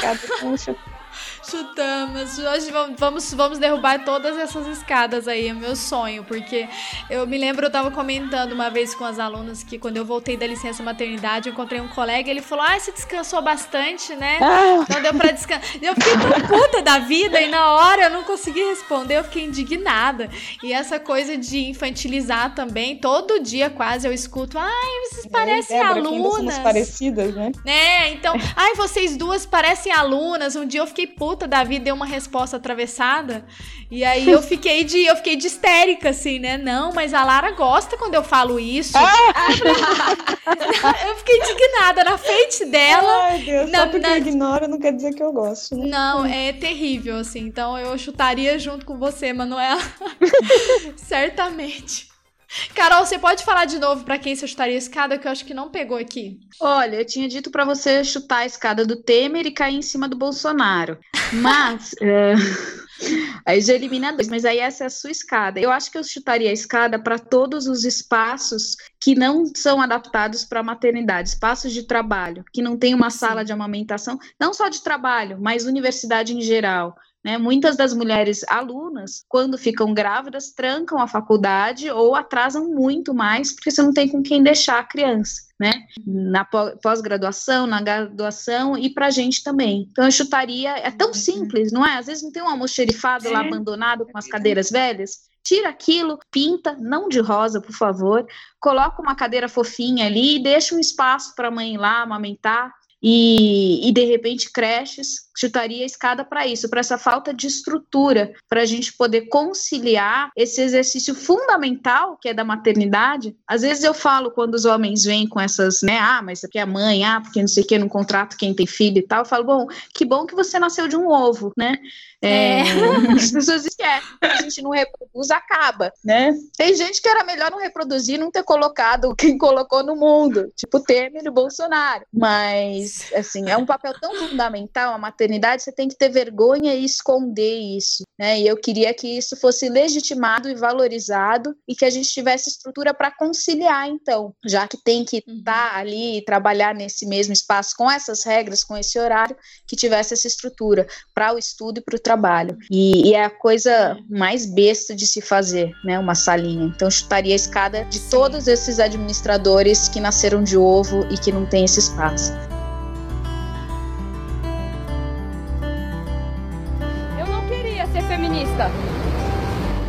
Chutamos. Hoje vamos, vamos derrubar todas essas escadas aí, é meu sonho, porque eu me lembro, eu tava comentando uma vez com as alunas que quando eu voltei da licença maternidade, eu encontrei um colega e ele falou: Ah, você descansou bastante, né? Ah. Então deu pra descansar. Eu fiquei tão puta da vida e na hora eu não consegui responder, eu fiquei indignada. E essa coisa de infantilizar também, todo dia quase eu escuto: Ai, vocês parecem Débora, alunas. somos parecidas, né? É, então, ai, vocês duas parecem alunas. Um dia eu fiquei puta puta, Davi deu uma resposta atravessada. E aí eu fiquei de eu fiquei de histérica, assim, né? Não, mas a Lara gosta quando eu falo isso. [laughs] eu fiquei indignada na frente dela. Ai, Deus, na, só porque na... eu ignoro não quer dizer que eu gosto. Né? Não, é terrível, assim. Então eu chutaria junto com você, Manuela. [laughs] Certamente. Carol, você pode falar de novo para quem você chutaria a escada, que eu acho que não pegou aqui. Olha, eu tinha dito para você chutar a escada do Temer e cair em cima do Bolsonaro. Mas. [laughs] é, [laughs] aí já elimina dois, mas aí essa é a sua escada. Eu acho que eu chutaria a escada para todos os espaços que não são adaptados para a maternidade, espaços de trabalho, que não tem uma sala de amamentação, não só de trabalho, mas universidade em geral. Né? Muitas das mulheres alunas, quando ficam grávidas, trancam a faculdade ou atrasam muito mais, porque você não tem com quem deixar a criança. Né? Na pós-graduação, na graduação e para a gente também. Então eu chutaria, é tão simples, não é? Às vezes não tem um almoxerifado lá abandonado com as cadeiras velhas. Tira aquilo, pinta, não de rosa, por favor. Coloca uma cadeira fofinha ali e deixa um espaço para a mãe ir lá amamentar. E, e, de repente creches chutaria a escada para isso, para essa falta de estrutura, para a gente poder conciliar esse exercício fundamental que é da maternidade. Às vezes eu falo quando os homens vêm com essas, né, ah, mas porque é mãe, ah, porque não sei o que, não contrato quem tem filho e tal, eu falo, bom, que bom que você nasceu de um ovo, né? É, é. [laughs] As pessoas esquecem, a gente não reproduz, acaba, né? Tem gente que era melhor não reproduzir, não ter colocado quem colocou no mundo, tipo Temer e Bolsonaro. Mas, assim, é um papel tão fundamental a maternidade você tem que ter vergonha e esconder isso, né? E eu queria que isso fosse legitimado e valorizado e que a gente tivesse estrutura para conciliar, então, já que tem que estar tá ali e trabalhar nesse mesmo espaço com essas regras, com esse horário, que tivesse essa estrutura para o estudo e para o trabalho. E, e, é a coisa mais besta de se fazer, né? Uma salinha. Então, chutaria a escada de todos esses administradores que nasceram de ovo e que não têm esse espaço.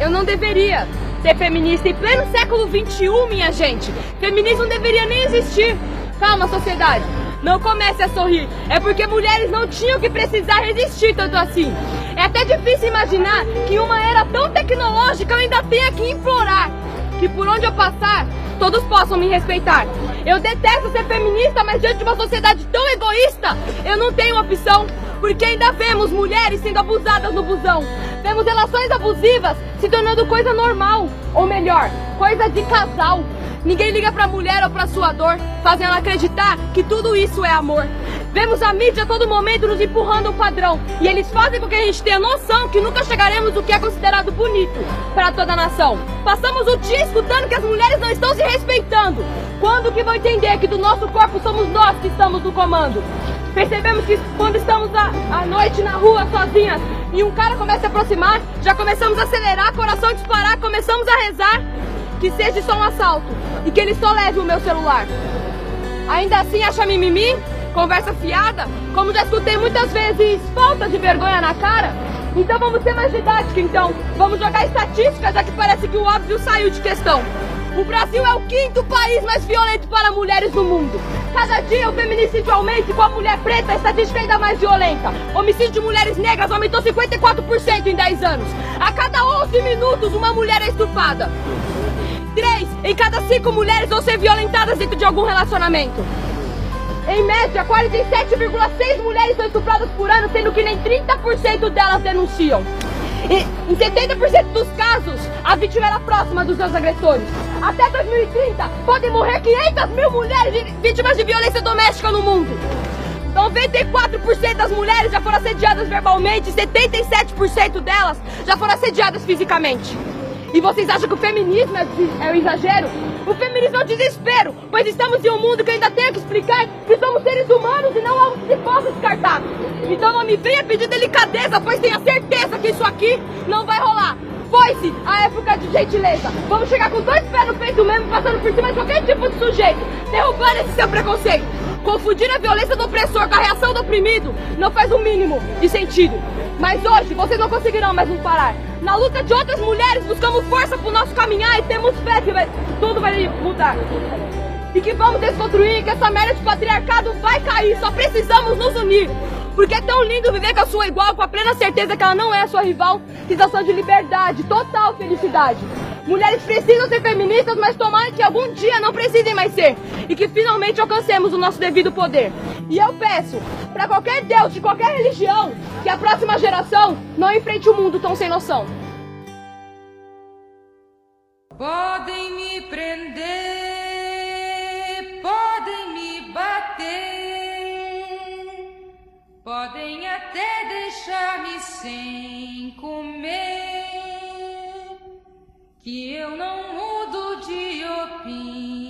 Eu não deveria ser feminista em pleno século XXI, minha gente. Feminismo não deveria nem existir. Calma, sociedade. Não comece a sorrir. É porque mulheres não tinham que precisar resistir tanto assim. É até difícil imaginar que uma era tão tecnológica eu ainda tenha que implorar que por onde eu passar, todos possam me respeitar. Eu detesto ser feminista, mas diante de uma sociedade tão egoísta, eu não tenho opção. Porque ainda vemos mulheres sendo abusadas no busão. Vemos relações abusivas se tornando coisa normal. Ou melhor, coisa de casal. Ninguém liga pra mulher ou pra sua dor, fazendo ela acreditar que tudo isso é amor. Vemos a mídia a todo momento nos empurrando o padrão. E eles fazem com que a gente tenha noção que nunca chegaremos no que é considerado bonito para toda a nação. Passamos o dia escutando que as mulheres não estão se respeitando. Quando que vão entender que do nosso corpo somos nós que estamos no comando? Percebemos que quando estamos à noite na rua sozinhas e um cara começa a aproximar, já começamos a acelerar, coração disparar, começamos a rezar que seja só um assalto e que ele só leve o meu celular. Ainda assim acha mimimi? Conversa fiada? Como já escutei muitas vezes, falta de vergonha na cara? Então vamos ser mais didática então. Vamos jogar estatística, já que parece que o óbvio saiu de questão. O Brasil é o quinto país mais violento para mulheres no mundo. Cada dia o feminicídio aumenta e com a mulher preta a estatística ainda mais violenta. Homicídio de mulheres negras aumentou 54% em 10 anos. A cada 11 minutos uma mulher é estuprada. Três em cada cinco mulheres vão ser violentadas dentro de algum relacionamento. Em média, 47,6 mulheres são estupradas por ano, sendo que nem 30% delas denunciam. E, em 70% dos casos, a vítima era próxima dos seus agressores. Até 2030, podem morrer 500 mil mulheres vítimas de violência doméstica no mundo. 94% das mulheres já foram assediadas verbalmente, 77% delas já foram assediadas fisicamente. E vocês acham que o feminismo é, é um exagero? O feminismo é um desespero, pois estamos em um mundo que ainda tem que explicar que somos seres humanos e não algo que se possa descartar. Então não me venha pedir delicadeza, pois tenha certeza que isso aqui não vai rolar. Foi-se a época de gentileza. Vamos chegar com dois pés no peito mesmo, passando por cima de qualquer tipo de sujeito, derrubando esse seu preconceito. Confundir a violência do opressor com a reação do oprimido não faz o mínimo de sentido. Mas hoje vocês não conseguirão mais nos parar. Na luta de outras mulheres, buscamos força pro nosso caminhar e temos fé que tudo vai mudar. E que vamos desconstruir, que essa merda de patriarcado vai cair, só precisamos nos unir. Porque é tão lindo viver com a sua igual, com a plena certeza que ela não é a sua rival. Sensação de liberdade, total felicidade. Mulheres precisam ser feministas, mas tomara que algum dia não precisem mais ser. E que finalmente alcancemos o nosso devido poder. E eu peço, para qualquer Deus de qualquer religião, que a próxima geração não enfrente o mundo tão sem noção. Podem me prender, deixar-me sem comer, que eu não mudo de opinião.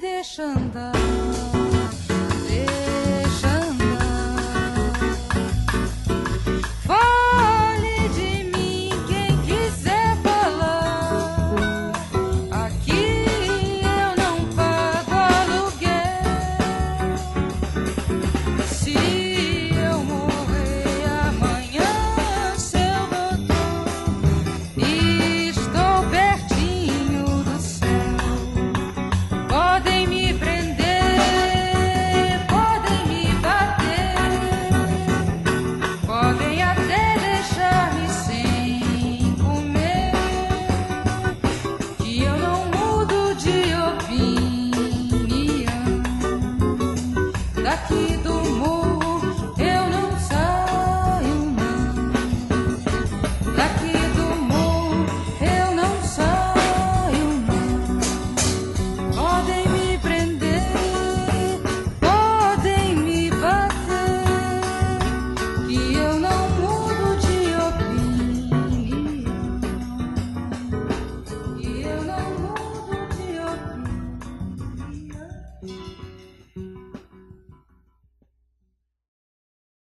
deixa andar. Deixa andar. Vai